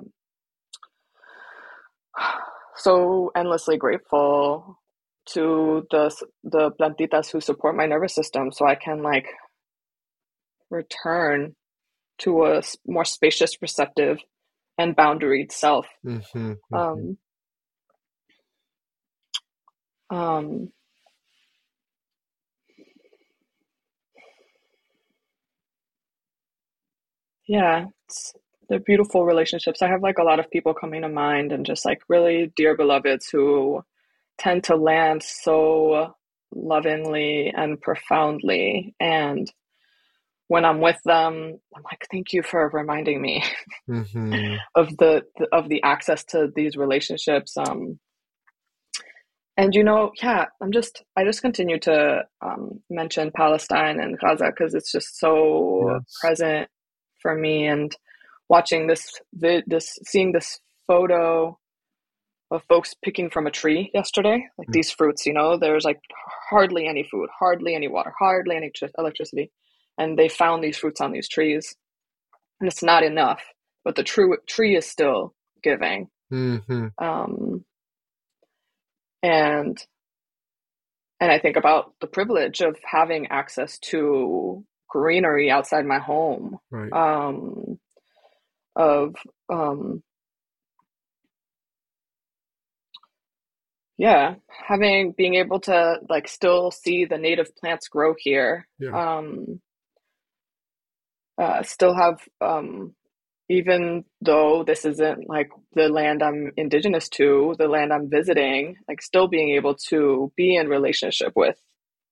<sighs> so endlessly grateful to the the plantitas who support my nervous system so I can like return to a more spacious, receptive, and boundaried self. Mm-hmm, mm-hmm. Um, um, yeah, they're beautiful relationships. I have like a lot of people coming to mind and just like really dear beloveds who tend to land so lovingly and profoundly and when I'm with them, I'm like, thank you for reminding me mm-hmm. <laughs> of the, of the access to these relationships. Um, and you know, yeah, I'm just I just continue to um, mention Palestine and Gaza because it's just so yes. present for me. And watching this, this seeing this photo of folks picking from a tree yesterday, like mm-hmm. these fruits. You know, there's like hardly any food, hardly any water, hardly any electricity and they found these fruits on these trees and it's not enough but the true tree is still giving mm-hmm. um, and and i think about the privilege of having access to greenery outside my home right. um, of um, yeah having being able to like still see the native plants grow here yeah. um uh, still have um, even though this isn't like the land I'm indigenous to, the land I'm visiting, like still being able to be in relationship with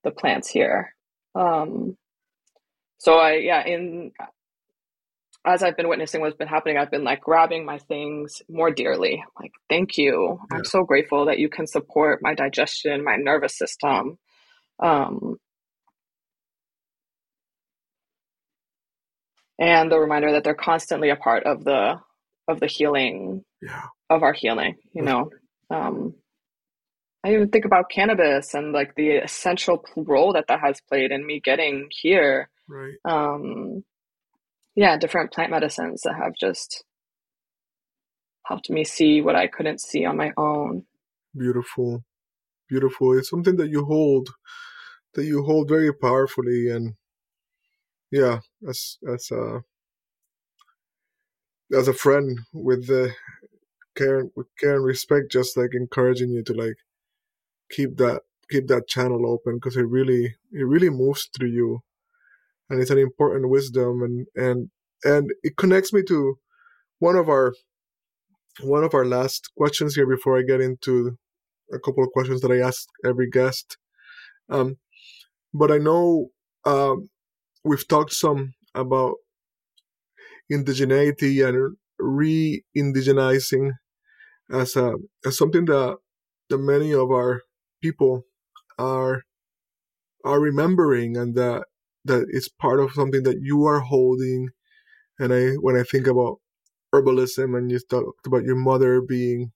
the plants here. Um, so I, yeah, in as I've been witnessing what's been happening, I've been like grabbing my things more dearly. Like, thank you. Yeah. I'm so grateful that you can support my digestion, my nervous system. Um, and the reminder that they're constantly a part of the of the healing yeah. of our healing you know um i even think about cannabis and like the essential role that that has played in me getting here right um yeah different plant medicines that have just helped me see what i couldn't see on my own. Beautiful. Beautiful. It's something that you hold that you hold very powerfully and yeah, as as a as a friend with the care with care and respect, just like encouraging you to like keep that keep that channel open because it really it really moves through you, and it's an important wisdom and and and it connects me to one of our one of our last questions here before I get into a couple of questions that I ask every guest. Um, but I know um, we've talked some about indigeneity and re-indigenizing as a as something that that many of our people are are remembering and that that it's part of something that you are holding. And i when i think about herbalism and you talked about your mother being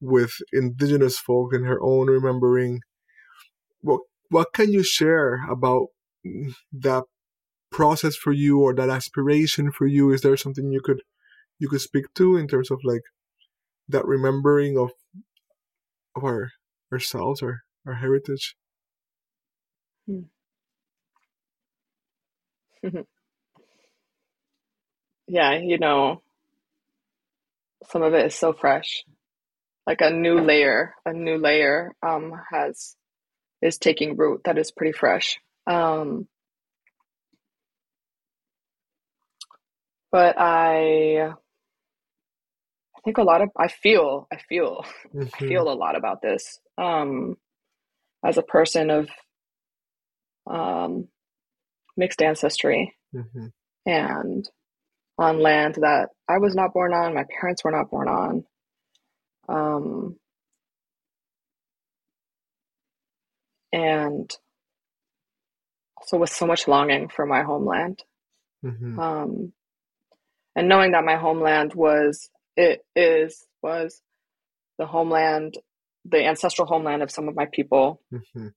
with indigenous folk and her own remembering what what can you share about that process for you or that aspiration for you? Is there something you could you could speak to in terms of like that remembering of of our ourselves or our heritage? Hmm. <laughs> yeah you know some of it is so fresh like a new layer a new layer um has is taking root that is pretty fresh um but I I think a lot of I feel I feel mm-hmm. I feel a lot about this um as a person of um mixed ancestry Mm-hmm. and on land that I was not born on, my parents were not born on. Um, and also with so much longing for my homeland. Mm-hmm. Um, and knowing that my homeland was, it is, was the homeland, the ancestral homeland of some of my people, Mm-hmm.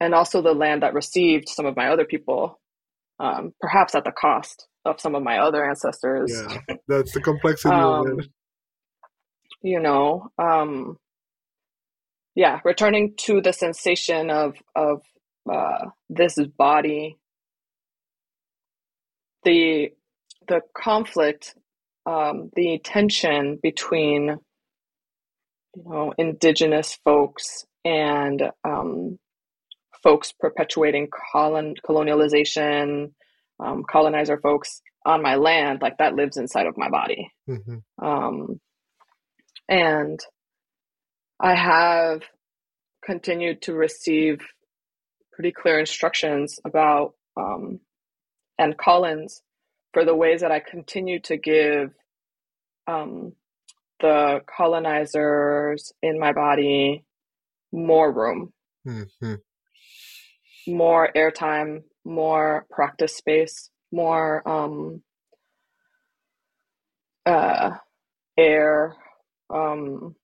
And also the land that received some of my other people, um, perhaps at the cost of some of my other ancestors. Yeah, that's the complexity of Um, it. you know, um, yeah, returning to the sensation of of uh, this body, the the conflict, um, the tension between you know indigenous folks and um, folks perpetuating colon colonialization, um, colonizer folks on my land, like that lives inside of my body. Mm-hmm. Um, and I have continued to receive pretty clear instructions about um, and Collins for the ways that I continue to give um, the colonizers in my body more room, Mm-hmm. More airtime, more practice space, more um, uh, air, um,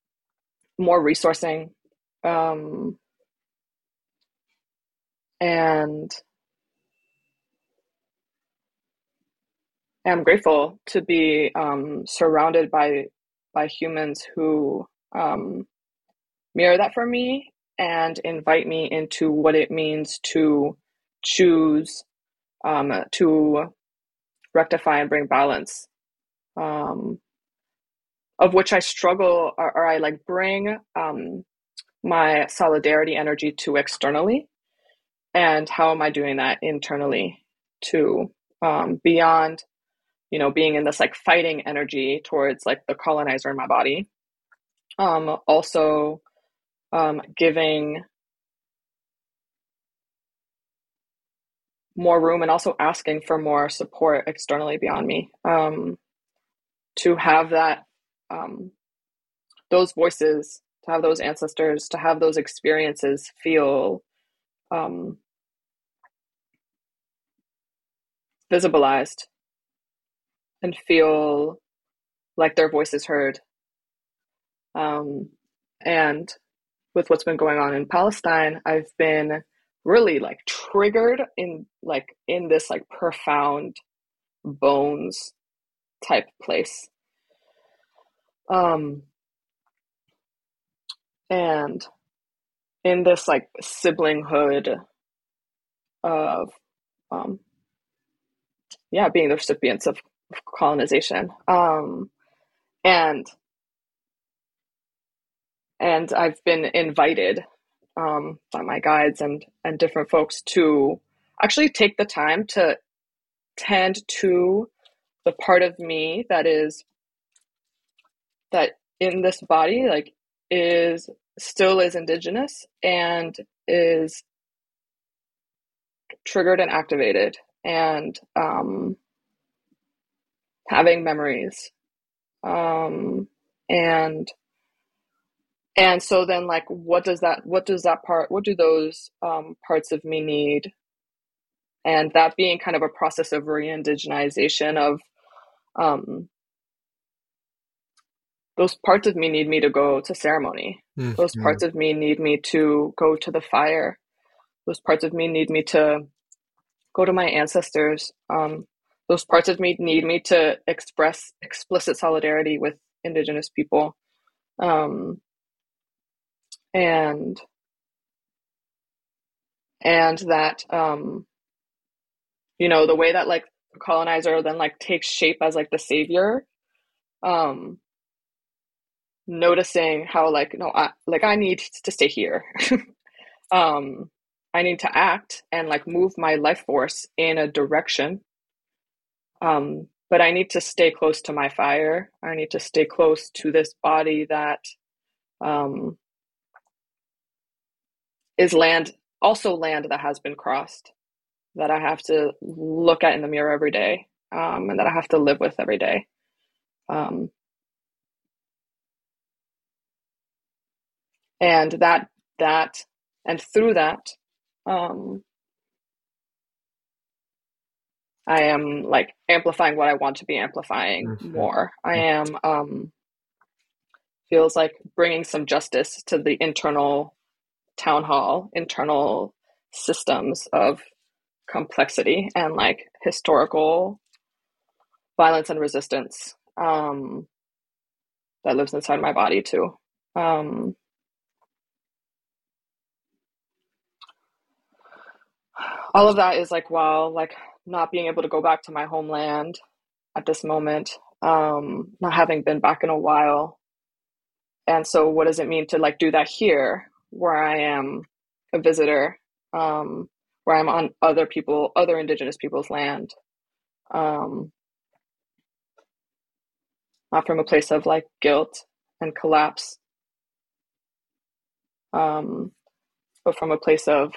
more resourcing. Um, and I'm grateful to be um, surrounded by by humans who um, mirror that for me and invite me into what it means to choose um, to rectify and bring balance um, of which I struggle or, or I like bring um, my solidarity energy to externally. And how am I doing that internally to um, beyond, you know, being in this like fighting energy towards like the colonizer in my body. Um, also um, giving more room and also asking for more support externally beyond me um, to have that um, those voices to have those ancestors to have those experiences feel um, visibilized and feel like their voice is heard. Um, and with what's been going on in palestine i've been really like triggered in like in this like profound bones type place. Um and in this like siblinghood of um yeah being the recipients of, colonization. Um and and i've been invited um by my guides and and different folks to actually take the time to tend to the part of me that is that in this body like is still is indigenous and is triggered and activated and um, having memories. Um, and and so then like what does that what does that part what do those um, parts of me need? And that being kind of a process of re-indigenization of um, those parts of me need me to go to ceremony. Mm-hmm. those parts of me need me to go to the fire. Those parts of me need me to go to my ancestors. Um, those parts of me need me to express explicit solidarity with indigenous people. Um, and and that um, you know the way that like colonizer then like takes shape as like the savior um noticing how like no I like I need to stay here. <laughs> Um I need to act and like move my life force in a direction. Um but I need to stay close to my fire. I need to stay close to this body that um is land also land that has been crossed that I have to look at in the mirror every day um, and that I have to live with every day. Um, and that that and through that um, I am like amplifying what I want to be amplifying mm-hmm. more. I am um, feels like bringing some justice to the internal town hall, internal systems of complexity and like historical violence and resistance um, that lives inside my body too. Um, all of that is like while like not being able to go back to my homeland at this moment, um, not having been back in a while. And so what does it mean to like do that here where I am a visitor, um, where I'm on other people, other indigenous people's land? Um, not from a place of like guilt and collapse, um, but from a place of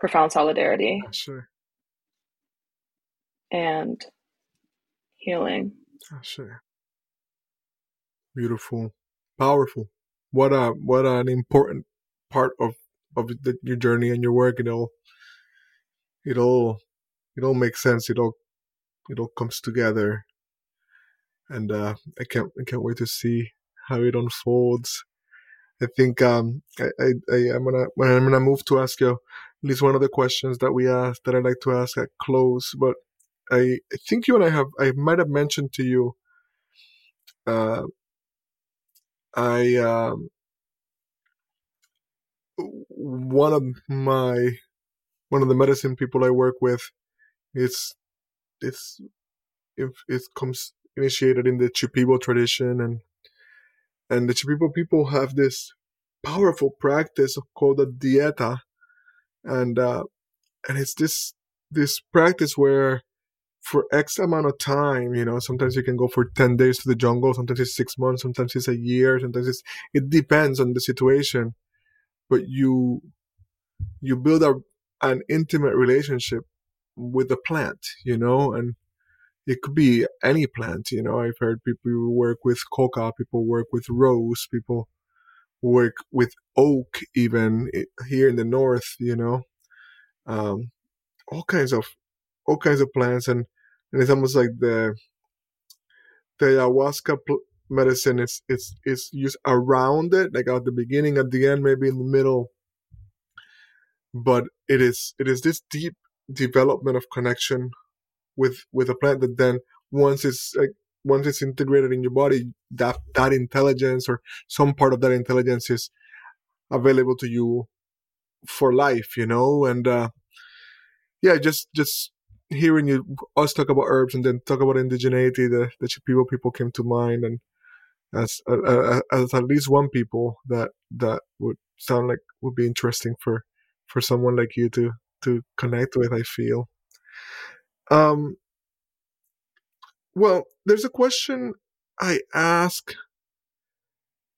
profound solidarity. Sure. And healing. Sure. Beautiful, powerful. What a what an important part of of the, your journey and your work. It all it all it all makes sense. It all it all comes together, and uh, I can't I can't wait to see how it unfolds. I think um, I, I, I am gonna I'm gonna move to ask you at least one of the questions that we asked that I like to ask at close. But I, I think you and I have I might have mentioned to you. Uh, I um, one of my one of the medicine people I work with, it's it's if it comes initiated in the Shipibo tradition and and the Shipibo people have this powerful practice called a dieta, and uh, and it's this this practice where for X amount of time, you know, sometimes you can go for ten days to the jungle, sometimes it's six months, sometimes it's a year, sometimes it's it depends on the situation, but you you build a an intimate relationship with the plant, you know, and it could be any plant, you know. I've heard people work with coca, people work with rose, people work with oak, even here in the north, you know. Um, all kinds of all kinds of plants, and, and it's almost like the the ayahuasca pl- medicine is it's it's used around it, like at the beginning, at the end, maybe in the middle. But it is it is this deep development of connection with with a plant that then once it's like once it's integrated in your body that that intelligence or some part of that intelligence is available to you for life you know and uh yeah just just hearing you us talk about herbs and then talk about indigeneity the the people people came to mind and as uh, as at least one people that that would sound like would be interesting for for someone like you to to connect with i feel. Um, well, there's a question I ask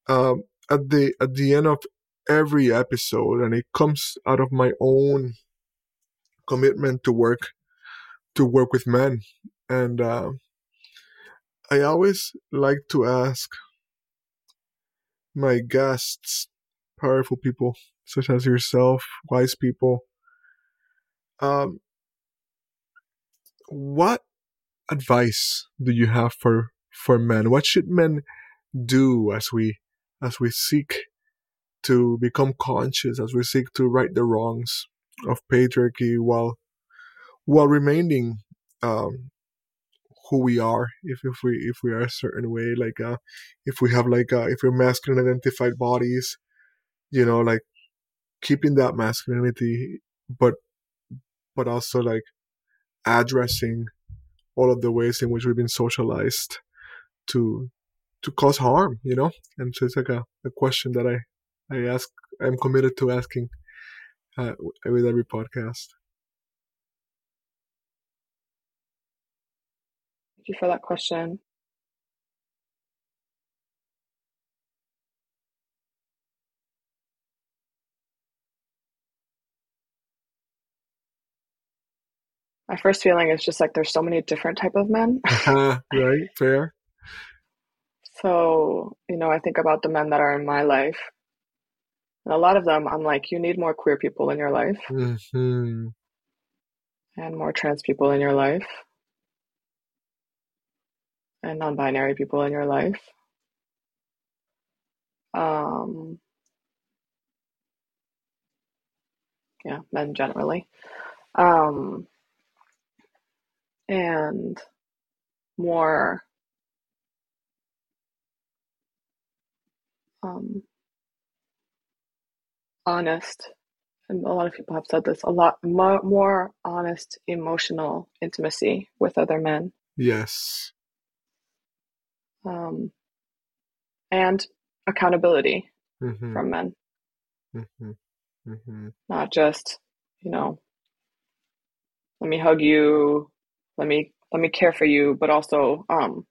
um, at the at the end of every episode, and it comes out of my own commitment to work to work with men, and uh, I always like to ask my guests, powerful people such as yourself, wise people, um, what advice do you have for for men? What should men do as we as we seek to become conscious, as we seek to right the wrongs of patriarchy while while remaining um, who we are if, if we if we are a certain way like uh if we have like uh if we're masculine identified bodies you know like keeping that masculinity but but also like addressing all of the ways in which we've been socialized to to cause harm, you know. And so it's like a, a question that I I ask. I'm committed to asking uh, with every podcast. You for that question. my first feeling is just like there's so many different type of men. Uh-huh, <laughs> right, fair. So, you know, I think about the men that are in my life. And a lot of them, I'm like, you need more queer people in your life mm-hmm. and more trans people in your life and non binary people in your life. Um, yeah, men generally. Um, and more um, honest, and a lot of people have said this, a lot mo- more honest emotional intimacy with other men. Yes. Um, and accountability hmm from men, hmm hmm not just, you know, let me hug you, let me let me care for you, but also, um,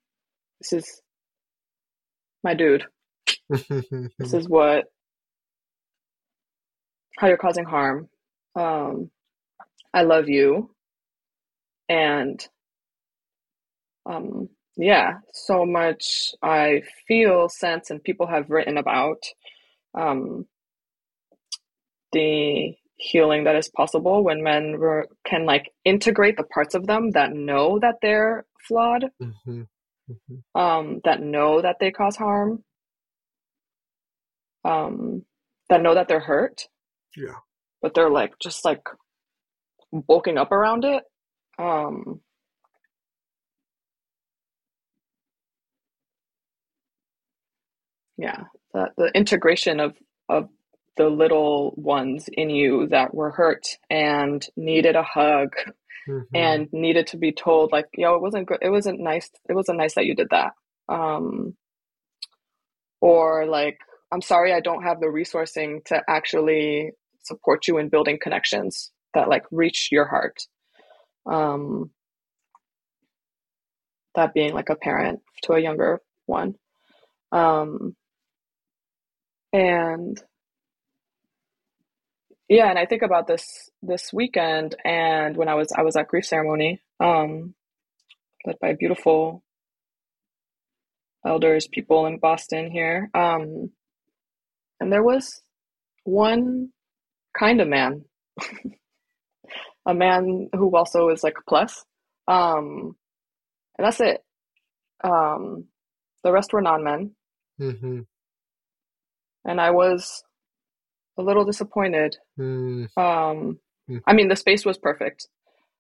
this is my dude. This is <laughs> what how you're causing harm. Um, I love you, and um, yeah, so much I feel, sense, and people have written about um, the healing that is possible when men re- can like integrate the parts of them that know that they're flawed, hmm hmm um, that know that they cause harm, um, that know that they're hurt, Yeah. but they're like just like bulking up around it. Um, yeah, the, the integration of of the little ones in you that were hurt and needed a hug hmm and needed to be told like, yo, it wasn't good. It wasn't nice. It wasn't nice that you did that. Um, or like, I'm sorry, I don't have the resourcing to actually support you in building connections that like reach your heart. Um, that being like a parent to a younger one. Um, and yeah, and I think about this this weekend and when I was I was at grief ceremony, um, led by beautiful elders, people in Boston here. Um, and there was one kind of man, <laughs> a man who also is like plus. Um, and that's it. Um, the rest were non-men, hmm and I was a little disappointed. mm Um, I mean, the space was perfect,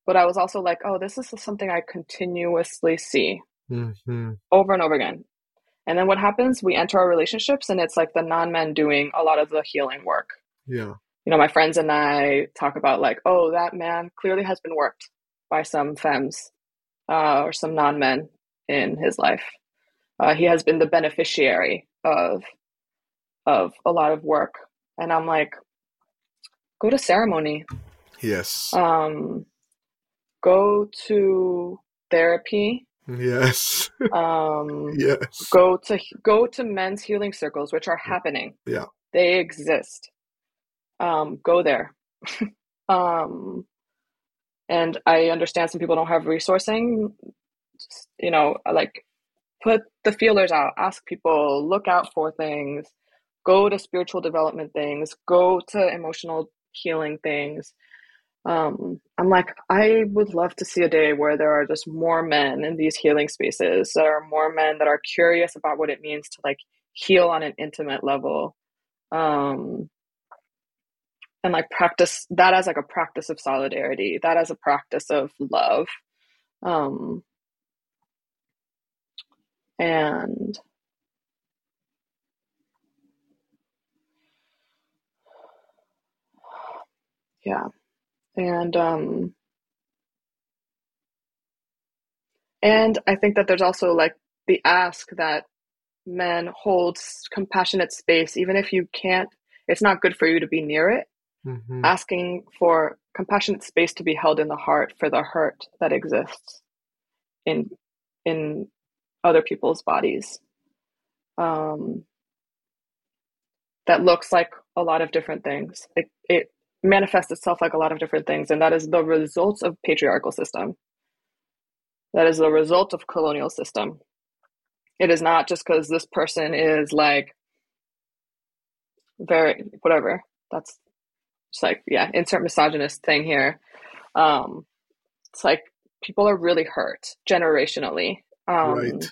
but I was also like, oh, this is something I continuously see hmm over and over again. And then what happens? We enter our relationships, and it's like the non-men doing a lot of the healing work. Yeah. You know, my friends and I talk about like, oh, that man clearly has been worked by some femmes uh, or some non-men in his life. Uh, he has been the beneficiary of of a lot of work, and I'm like, go to ceremony, Yes. um, go to therapy, yes. um, <laughs> yes. go to go to men's healing circles, which are happening. Yeah. They exist. Um, go there. <laughs> um, and I understand some people don't have resourcing. Just, you know, like put the feelers out, ask people, look out for things, go to spiritual development things, go to emotional healing things. Um, I'm like, I would love to see a day where there are just more men in these healing spaces. There are more men that are curious about what it means to like heal on an intimate level. Um, and like practice that as like a practice of solidarity, that as a practice of love. Um, and yeah, and um, and I think that there's also like the ask that men hold compassionate space, even if you can't. It's not good for you to be near it. hmm Asking for compassionate space to be held in the heart for the hurt that exists in in other people's bodies. Um, that looks like a lot of different things. It it manifests itself like a lot of different things, and that is the results of patriarchal system. That is the result of colonial system. It is not just because this person is like very whatever. That's just like yeah, insert misogynist thing here. Um, it's like people are really hurt generationally. Um, right.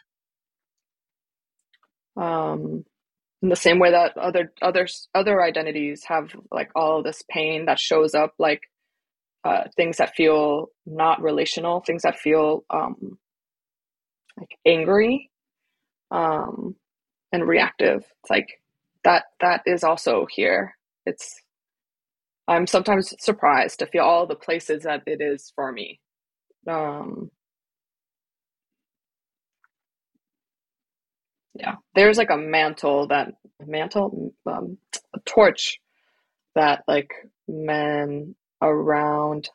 Um, in the same way that other others other identities have like all this pain that shows up like uh, things that feel not relational, things that feel um, like angry um, and reactive. It's like that that is also here. It's I'm sometimes surprised to feel all the places that it is for me. Um, yeah, there's like a mantle that mantle, um, a torch that like men around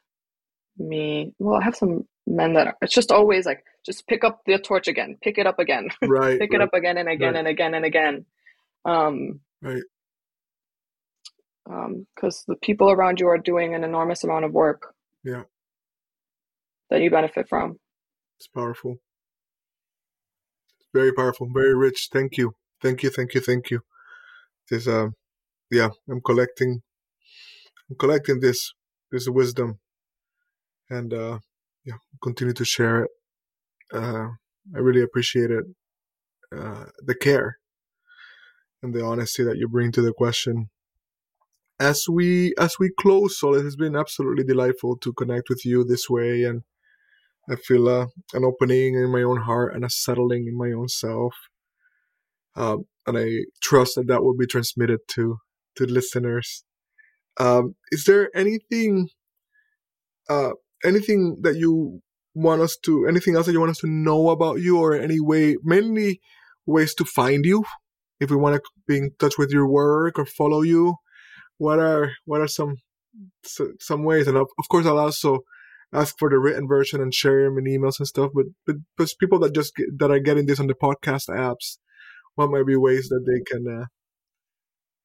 me. Well, I have some men that are, it's just always like just pick up the torch again, pick it up again, <laughs> right? pick right, it up again and again right. and again and again. Um, right. Because um, the people around you are doing an enormous amount of work. Yeah. That you benefit from. It's powerful. Very powerful. Very rich. Thank you. Thank you. Thank you. Thank you. This um, yeah, I'm collecting. I'm collecting this this wisdom, and uh, yeah, continue to share it. Uh, I really appreciate it. Uh, the care and the honesty that you bring to the question. As we as we close, so it has been absolutely delightful to connect with you this way, and I feel uh, an opening in my own heart and a settling in my own self. Um, and I trust that that will be transmitted to to listeners. Um, is there anything, uh, anything that you want us to, anything else that you want us to know about you, or any way, mainly ways to find you, if we want to be in touch with your work or follow you? What are what are some some ways? And of, of course, I'll also ask for the written version and share them in emails and stuff. But but, but people that just get, that are getting this on the podcast apps, what might be ways that they can uh,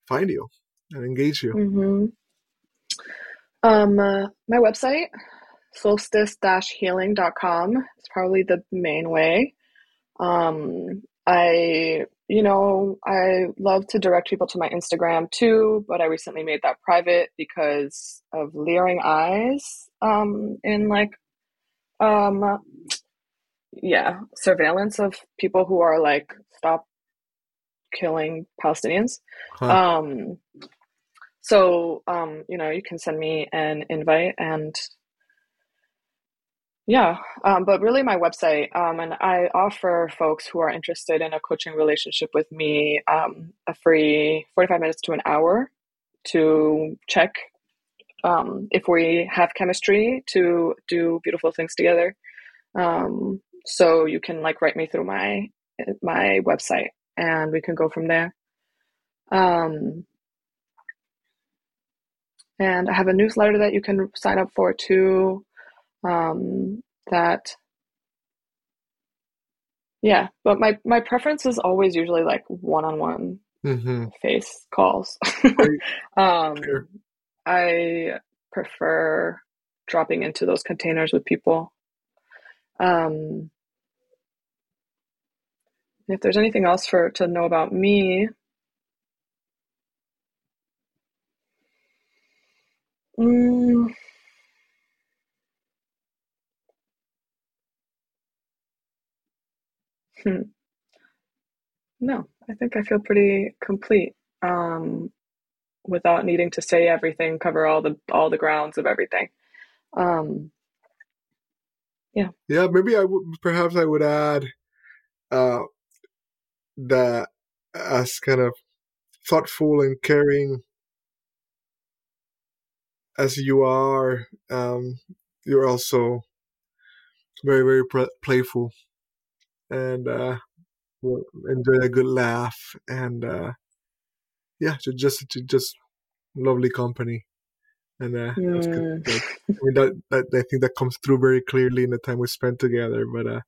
find you and engage you? Mm-hmm. Um, uh, my website, solstice-healing.com is probably the main way. Um, I, you know, I love to direct people to my Instagram too, but I recently made that private because of leering eyes um, in like, um, yeah, surveillance of people who are like, stop killing Palestinians. Huh. Um, so, um, you know, you can send me an invite and yeah, um, but really my website, um, and I offer folks who are interested in a coaching relationship with me um, a free 45 minutes to an hour to check um, if we have chemistry to do beautiful things together. Um, so you can like write me through my my website, and we can go from there. Um, and I have a newsletter that you can sign up for too um, that yeah but my my preference is always usually like one-on-one mm-hmm. face calls <laughs> um sure. i prefer dropping into those containers with people um if there's anything else for to know about me mm, Hmm. No, I think I feel pretty complete um, without needing to say everything, cover all the all the grounds of everything. Um, yeah. Yeah, maybe I would perhaps I would add uh, that as kind of thoughtful and caring as you are, um, you're also very very playful and uh, we'll enjoy a good laugh and uh, yeah, just just just lovely company. And uh, that's good. Like, I mean, that, that I think that comes through very clearly in the time we spent together. But uh,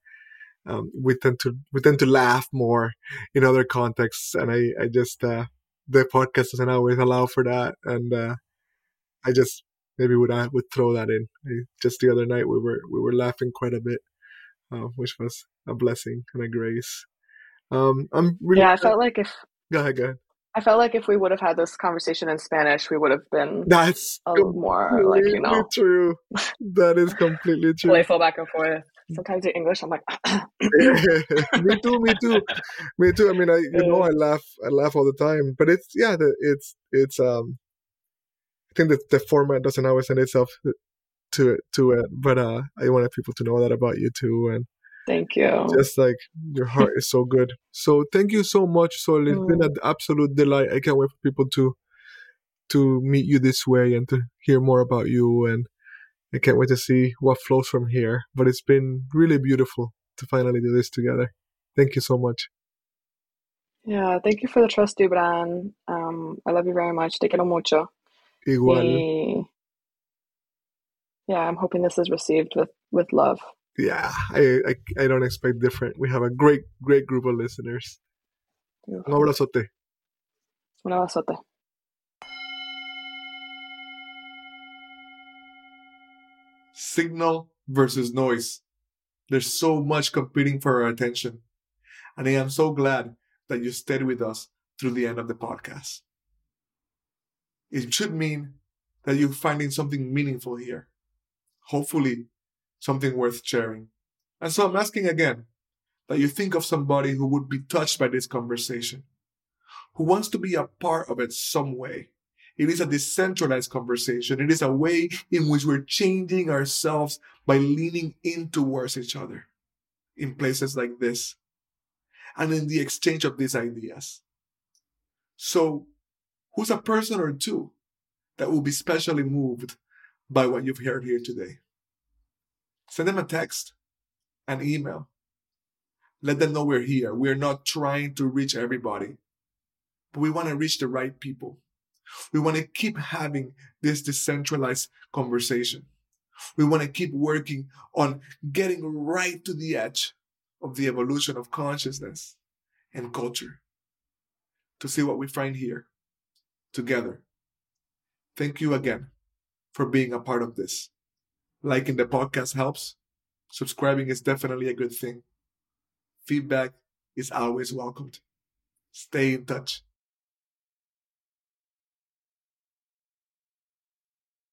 um, we tend to we tend to laugh more in other contexts, and I I just uh, the podcast doesn't always allow for that, and uh, I just maybe would I would throw that in. Just the other night we were we were laughing quite a bit, uh, which was a blessing and a grace. Um, I'm really yeah. I felt like if go ahead, go ahead. I felt like if we would have had this conversation in Spanish, we would have been that's a little more like you know true. That is completely <laughs> true. Playful back and forth. Sometimes in English, I'm like, <laughs> <laughs> me too, me too, me too. I mean, I you know I laugh, I laugh all the time, but it's yeah, the, it's it's um, I think that the format doesn't always lend itself to it to it, but uh, I wanted people to know that about you too, and Thank you. Just like your heart is so good. So thank you so much, Sol. It's mm. been an absolute delight. I can't wait for people to to meet you this way and to hear more about you and I can't wait to see what flows from here. But it's been really beautiful to finally do this together. Thank you so much. Yeah, thank you for the trust, Gibran. Um, I love you very much. Te quiero mucho. Igual. Y, yeah, I'm hoping this is received with, with love yeah, I, I, I don't expect different. We have a great great group of listeners. Un abrazote. Un abrazote. Signal versus noise. There's so much competing for our attention. And I am so glad that you stayed with us through the end of the podcast. It should mean that you're finding something meaningful here. Hopefully, something worth sharing. And so I'm asking again that you think of somebody who would be touched by this conversation, who wants to be a part of it some way. It is a decentralized conversation. It is a way in which we're changing ourselves by leaning in towards each other in places like this and in the exchange of these ideas. So, who's a person or two that will be specially moved by what you've heard here today? Send them a text, an email. Let them know we're here. We're not trying to reach everybody, but we want to reach the right people. We want to keep having this decentralized conversation. We want to keep working on getting right to the edge of the evolution of consciousness and culture to see what we find here together. Thank you again for being a part of this. Liking the podcast helps. Subscribing is definitely a good thing. Feedback is always welcomed. Stay in touch.